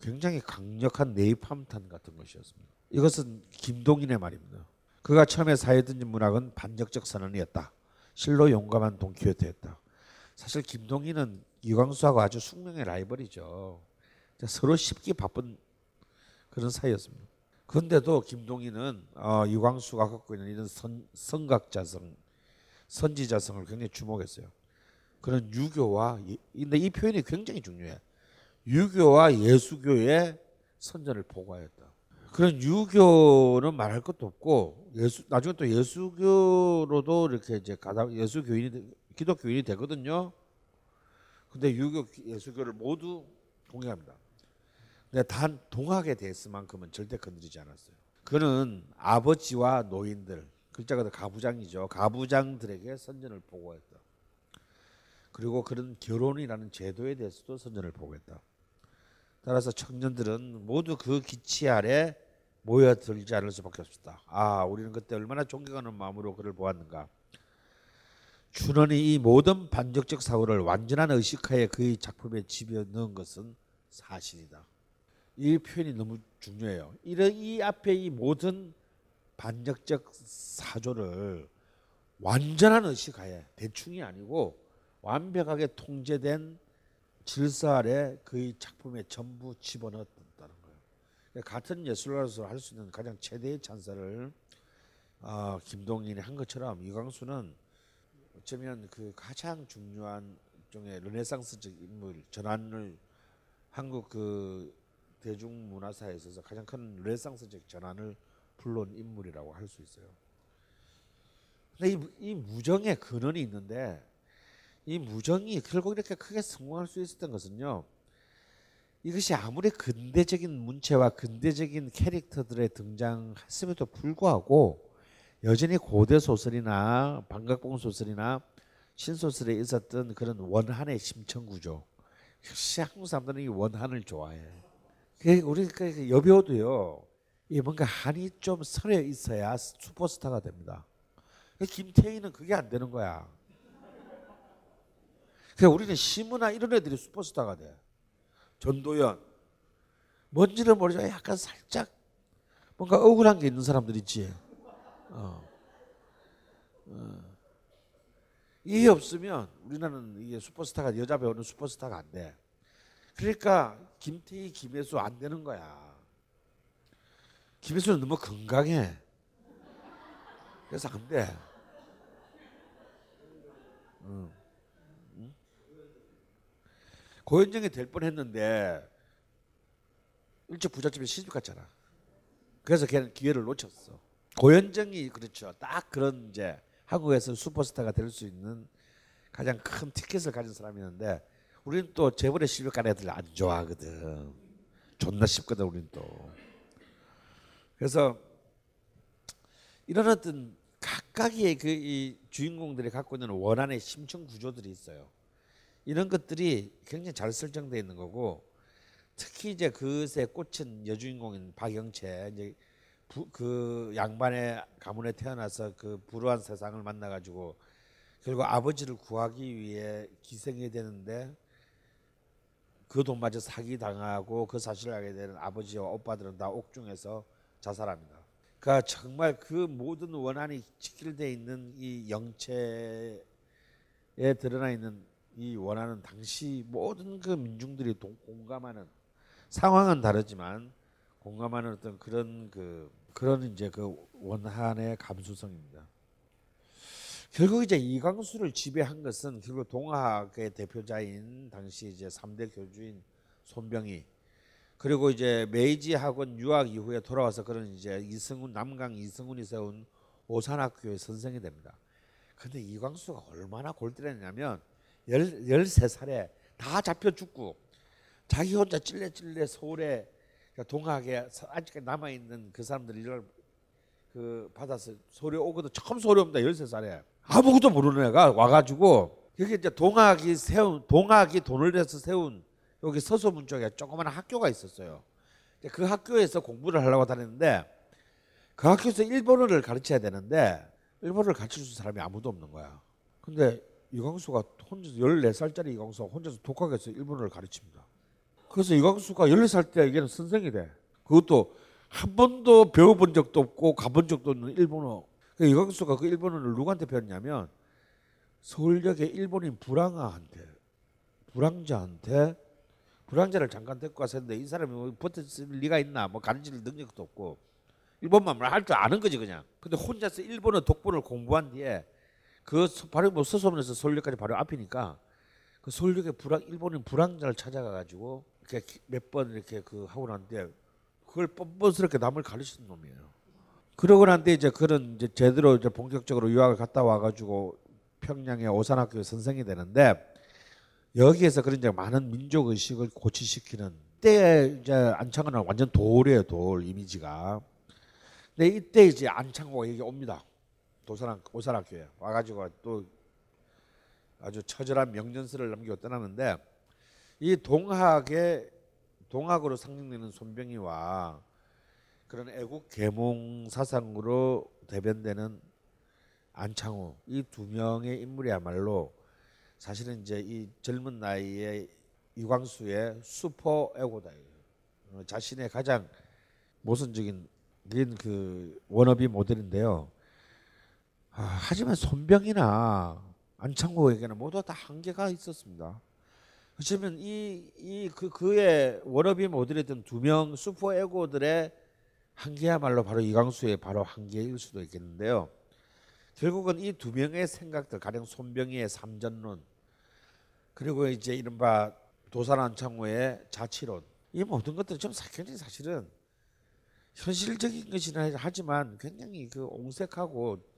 굉장히 강력한 네이팜탄 같은 것이었습니다. 이것은 김동인의 말입니다. 그가 처음에 던진 문학은 반역적 선언이었다. 실로 용감한 동키호테였다. 사실 김동인은 이광수하고 아주 숙명의 라이벌이죠. 서로 쉽기 바쁜 그런 사이였습니다. 그런데도 김동인은 어, 이광수가 갖고 있는 이런 선, 선각자성, 선지자성을 굉장히 주목했어요. 그런 유교와 근데 이 표현이 굉장히 중요해. 유교와 예수교의 선전을 보고하였다. 그런 유교는 말할 것도 없고 예수 나중에 또 예수교로도 이렇게 이제 가다 예수교인이 기독교인이 되거든요. 근데 유교 예수교를 모두 공개합니다. 근데 단 동학에 대해서만큼은 절대 건드리지 않았어요. 그는 아버지와 노인들 글자가 가부장이죠. 가부장들에게 선전을 보고했다. 그리고 그런 결혼이라는 제도에 대해서도 선전을 보고했다. 따라서 청년들은 모두 그 기치 아래 모여들지 않을 수밖에 없었다. 아, 우리는 그때 얼마나 존경하는 마음으로 그를 보았는가. 준원이 이 모든 반적적 사고를 완전한 의식하에 그의 작품에 집어넣은 것은 사실이다. 이 표현이 너무 중요해요. 이런 이 앞에 이 모든 반적적 사조를 완전한 의식하에 대충이 아니고 완벽하게 통제된 아래 그의 작품에 전부 집어넣었다는 거예요. 같은 예술가로서 할 수 있는 가장 최대의 찬사를 어, 김동인이 한 것처럼 이광수는 어쩌면 그 가장 중요한 종의 르네상스적 인물 전환을 한국 그 대중문화사에 있어서 가장 큰 르네상스적 전환을 불러온 인물이라고 할 수 있어요. 근데 이, 이 무정의 근원이 있는데 이 무정이 결국 이렇게 크게 성공할 수 있었던 것은요. 이것이 아무리 근대적인 문체와 근대적인 캐릭터들의 등장했음에도 불구하고 여전히 고대 소설이나 반각봉 소설이나 신소설에 있었던 그런 원한의 심청 구조. 역시 한국 사람들은 이 원한을 좋아해. 우리 그 여배우도요. 이 뭔가 한이 좀 서려 있어야 슈퍼스타가 됩니다. 김태희는 그게 안 되는 거야. 그러니까 우리는 시무나 이런 애들이 슈퍼스타가 돼. 전도연. 뭔지를 모르지만 약간 살짝 뭔가 억울한 게 있는 사람들 있지. 어. 어. 이해 없으면 우리나라는 이게 슈퍼스타가 여자 배우는 슈퍼스타가 안 돼. 그러니까 김태희, 김혜수 안 되는 거야. 김혜수는 너무 건강해. 그래서 안 돼. 응. 고현정이 될 뻔했는데 일찍 부잣집에 시집 갔잖아. 그래서 걔는 기회를 놓쳤어. 고현정이 그렇죠. 딱 그런 이제 한국에서 슈퍼스타가 될 수 있는 가장 큰 티켓을 가진 사람이었는데 우리는 또 재벌에 시집 간 애들 안 좋아하거든. 존나 쉽거든 우리는 또. 그래서 이런 어떤 각각의 그 이 주인공들이 갖고 있는 원한의 심층 구조들이 있어요. 이런 것들이 굉장히 잘 설정되어 있는 거고 특히 이제 그것에 꽂힌 여주인공인 박영채 이제 부, 그 양반의 가문에 태어나서 그 불우한 세상을 만나 가지고 결국 아버지를 구하기 위해 기생이 되는데 그 돈마저 사기 당하고 그 사실을 알게 되는 아버지와 오빠들은 다 옥중에서 자살합니다. 그러니까 정말 그 모든 원한이 직결되어 있는 이 영체에 드러나 있는 이 원한은 당시 모든 그 민중들이 동, 공감하는 상황은 다르지만 공감하는 어떤 그런 그 그런 이제 그 원한의 감수성입니다. 결국 이제 이광수를 지배한 것은 결국 동학의 대표자인 당시 이제 3대 교주인 손병희 그리고 이제 메이지 학원 유학 이후에 돌아와서 그런 이제 이승훈 남강 이승훈이 세운 오산학교의 선생이 됩니다. 근데 이광수가 얼마나 골 때렸냐면 열, 13살에 다 잡혀 죽고 자기 혼자 찔레 찔레 서울에 동학에 아직 남아 있는 그 사람들이 이걸 그 받아서 서울에 오거든 처음 서울에 옵니다 13살에 아무것도 모르는 애가 와가지고 여기 이제 동학이 세운 동학이 돈을 내서 세운 여기 서소문 쪽에 조그마한 학교가 있었어요. 그 학교에서 공부를 하려고 다녔는데 그 학교에서 일본어를 가르쳐야 되는데 일본어를 수 있는 사람이 아무도 없는 거야. 근데 이광수가 혼자서 14살짜리 이광수가 혼자서 독학해서 일본어를 가르칩니다. 그래서 이광수가 14살 때 이게는 선생이 돼. 그것도 한 번도 배워본 적도 없고 가본 적도 없는 일본어. 그 이광수가 그 일본어를 누구한테 배웠냐면 서울역의 일본인 불황아한테 불황자한테 불황자를 잠깐 데리고 했는데 이 사람이 뭐 버틸 리가 있나 뭐 가르칠 능력도 없고 일본만 할줄 아는 거지 그냥. 근데 혼자서 일본어 독본을 공부한 뒤에 그 바로 뭐 서소문에서 서울역까지 바로 앞이니까 그 서울역에 불황 일본인 불황자를 찾아가 가지고 이렇게 몇 번 이렇게 그 하고 난데 그걸 뻔뻔스럽게 남을 가르치는 놈이에요. 그러고 난데 이제 그런 이제 제대로 이제 본격적으로 유학을 갔다 와가지고 평양의 오산학교 선생이 되는데 여기에서 그런 이제 많은 민족 의식을 고취시키는 때 이제 안창호는 완전 돌이에요 돌 이미지가. 근데 이때 이제 안창호가 여기 옵니다. 도산학 오산학교에 와가지고 또 아주 처절한 명년서를 남기고 떠나는데 이 동학의 동학으로 상징되는 손병희와 그런 애국 계몽 사상으로 대변되는 안창호 이 두 명의 인물이야말로 사실은 이제 이 젊은 나이에 이광수의 슈퍼 에고다. 어, 자신의 가장 모순적인 그 워너비 모델인데요. 아, 하지만 손병희나 안창호에게는 모두 다 한계가 있었습니다. 그렇다면 이이 그 그의 워너비 모델이던 두 명 슈퍼 에고들의 한계야말로 바로 이광수의 바로 한계일 수도 있겠는데요. 결국은 이 두 명의 생각들 가령 손병희의 삼전론 그리고 이제 이른바 도산 안창호의 자치론 이 모든 것들이 좀 굉장히 사실은 현실적인 것이나 하지만 굉장히 그 옹색하고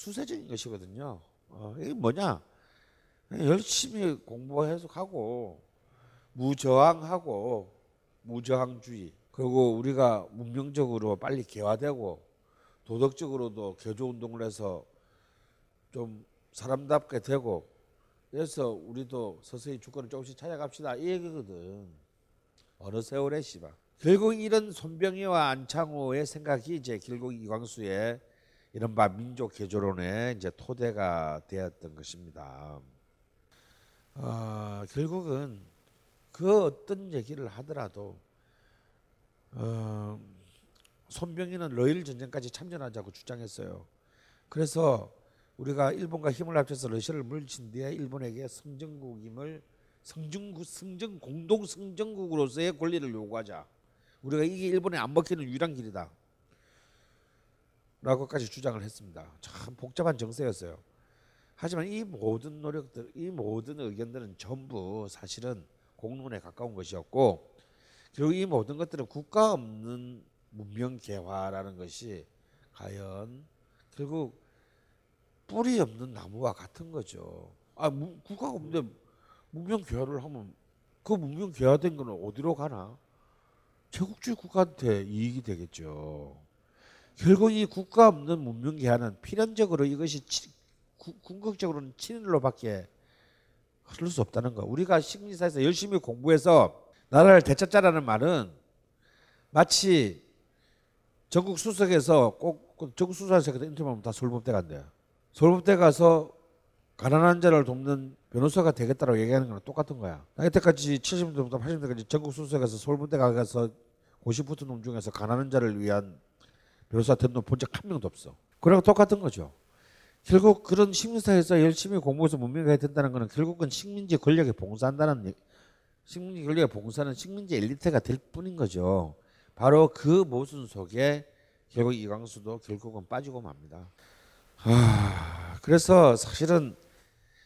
수세적인 것이거든요. 어, 이게 뭐냐? 열심히 공부해서 하고 무저항하고 무저항주의 그리고 우리가 문명적으로 빨리 개화되고 도덕적으로도 개조 운동을 해서 좀 사람답게 되고 그래서 우리도 서서히 주권을 조금씩 찾아갑시다 이 얘기거든. 어느 세월에 씨발. 결국 이런 손병희와 안창호의 생각이 이제 결국 이광수의 이른바 민족 개조론의 이제 토대가 되었던 것입니다. 어, 결국은 그 어떤 얘기를 하더라도 어, 손병희는 러일 전쟁까지 참전하자고 주장했어요. 그래서 우리가 일본과 힘을 합쳐서 러시아를 물리친 뒤에 일본에게 성전국임을 성전국 성전 공동 성전국으로서의 권리를 요구하자. 우리가 이게 일본에 안 먹히는 유일한 길이다. 라고까지 주장을 했습니다. 참 복잡한 정세였어요. 하지만 이 모든 노력들, 이 모든 의견들은 전부 사실은 공론에 가까운 것이었고 결국 이 모든 것들은 국가 없는 문명 개화라는 것이 과연 결국 뿌리 없는 나무와 같은 거죠. 아 무, 국가가 없는데 문명 개화를 하면 그 문명 개화된 거는 어디로 가나? 제국주의 국가한테 이익이 되겠죠. 결국 이 국가 없는 문명 개화는 필연적으로 이것이 치, 구, 궁극적으로는 친일로밖에 흐를 수 없다는 거. 우리가 식민사에서 열심히 공부해서 나라를 되찾자라는 말은 마치 전국 수석에서 꼭 전국 수석에서 인터뷰하면 다 서울법대 간대요. 서울법대 가서 가난한 자를 돕는 변호사가 되겠다고 얘기하는 거랑 똑같은 거야. 나 이때까지 70년대부터 80년대까지 전국 수석에서 서울법대 가서 고시 붙은 놈 중에서 가난한 자를 위한 변호사 된놈본적 한 명도 없어. 그랑 똑같은 거죠. 결국 그런 식민사에서 열심히 공부해서 문명이 된다는 것은 결국은 식민지 권력에 봉사한다는 식민지 권력에 봉사는 식민지 엘리트가 될 뿐인 거죠. 바로 그 모순 속에 결국 이광수도 결국은 빠지고 맙니다. 아, 그래서 사실은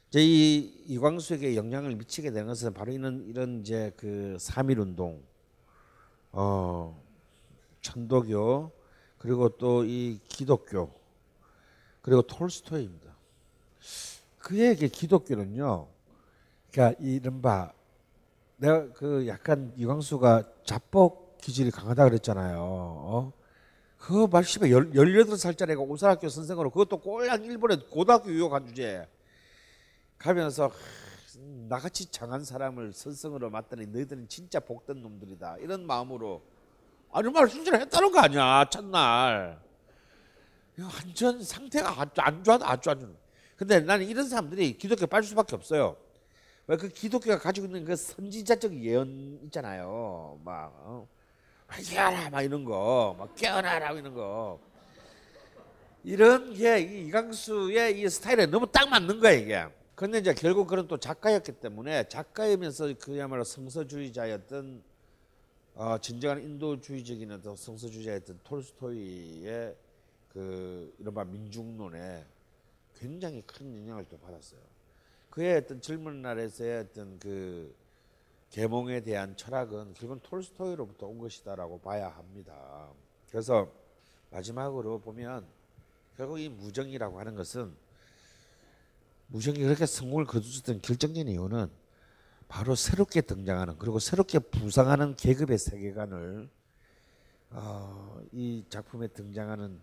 이제 이 이광수에게 영향을 미치게 되는 것은 바로 이런 이런 이제 그 삼일 운동, 어, 천도교 그리고 또 이 기독교 그리고 톨스토이입니다. 그에게 기독교는요, 그러니까 이른바 내가 그 약간 이광수가 자뻑 기질이 강하다 그랬잖아요. 어? 그거 말씀에 18살짜리가 오사학교 선생으로 그것도 꼴랑 일본에 고등학교 유학한 주제에 가면서 하, 나같이 장한 사람을 선생으로 맡더니 너희들은 진짜 복된 놈들이다 이런 마음으로 아니 말 순전히 했다는 거 아니야 첫날 완전 상태가 안 좋아 아주 안 좋아 근데 나는 이런 사람들이 기독교에 빠질 수밖에 없어요 왜 그 기독교가 가지고 있는 그 선지자적 예언 있잖아요 막 어? 깨어라 막 이런 거, 막 깨어나라 이런 거. 이런 게이 이강수의 이 스타일에 너무 딱 맞는 거야 이게. 근데 이제 결국 그런 또 작가였기 때문에 작가이면서 그야말로 성서주의자였던 어, 진정한 인도주의적인 어떤 성서주의자였던 톨스토이의 그 이른바 민중론에 굉장히 큰 영향을 또 받았어요. 그의 어떤 젊은 날에서의 어떤 그 계몽에 대한 철학은 결국은 톨스토이로부터 온 것이다라고 봐야 합니다. 그래서 마지막으로 보면 결국 이 무정이라고 하는 것은 무정이 그렇게 성공을 거두었던 결정적인 이유는 바로 새롭게 등장하는 그리고 새롭게 부상하는 계급의 세계관을 어, 이 작품에 등장하는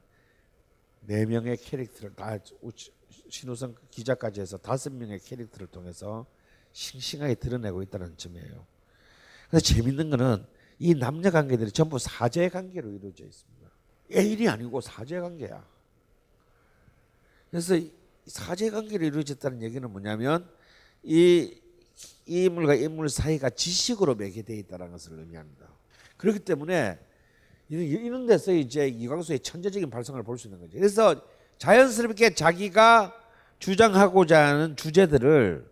네 명의 캐릭터를 다 신우성 기자까지 해서 다섯 명의 캐릭터를 통해서 싱싱하게 드러내고 있다는 점이에요. 근데 재밌는 거는 이 남녀 관계들이 전부 사제 관계로 이루어져 있습니다. 애인이 아니고 사제 관계야. 그래서 사제 관계로 이루어졌다는 얘기는 뭐냐면 이, 이 인물과 인물 사이가 지식으로 매개되어 있다는 것을 의미합니다. 그렇기 때문에 이런 데서 이제 이광수의 천재적인 발성을 볼 수 있는 거죠. 그래서 자연스럽게 자기가 주장하고자 하는 주제들을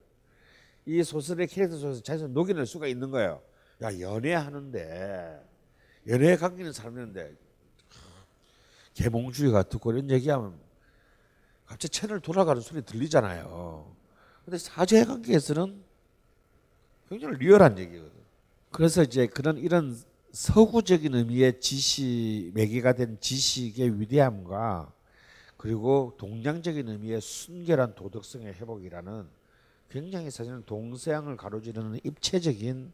이 소설의 캐릭터 속에서 자연스럽게 녹여낼 수가 있는 거예요. 야 연애하는데 연애 관계는 사람이는데 개몽주의가 듣고 이런 얘기하면 갑자기 채널 돌아가는 소리 들리잖아요. 근데 사제 관계에서는 굉장히 리얼한 얘기거든. 그래서 이제 그런 이런 서구적인 의미의 지식 매개가 된 지식의 위대함과 그리고 동양적인 의미의 순결한 도덕성의 회복이라는 굉장히 사실은 동서양을 가로지르는 입체적인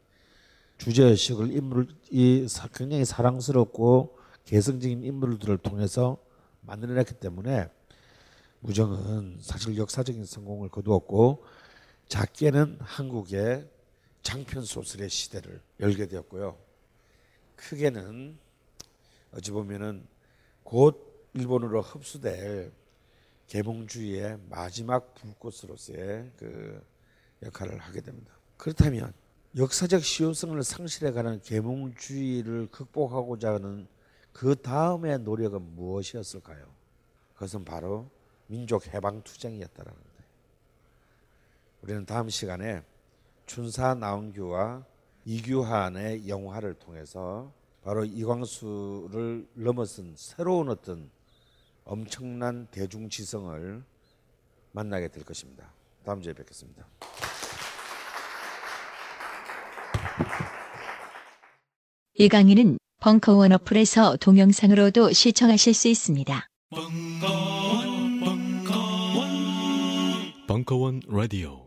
주제의식을 인물 이 굉장히 사랑스럽고 개성적인 인물들을 통해서 만들어냈기 때문에 무정은 사실 역사적인 성공을 거두었고 작게는 한국의 장편 소설의 시대를 열게 되었고요. 크게는 어찌 보면은 곧 일본으로 흡수될 계몽주의의 마지막 불꽃으로서의 그 역할을 하게 됩니다. 그렇다면 역사적 시효성을 상실해가는 계몽주의를 극복하고자 하는 그 다음의 노력은 무엇이었을까요? 그것은 바로 민족 해방 투쟁이었다라는 거예요. 우리는 다음 시간에 춘사 나온규와 이규환의 영화를 통해서 바로 이광수를 넘어선 새로운 어떤 엄청난 대중지성을 만나게 될 것입니다. 다음 주에 뵙겠습니다. 이 강의는 벙커원 어플에서 동영상으로도 시청하실 수 있습니다. 벙커원 라디오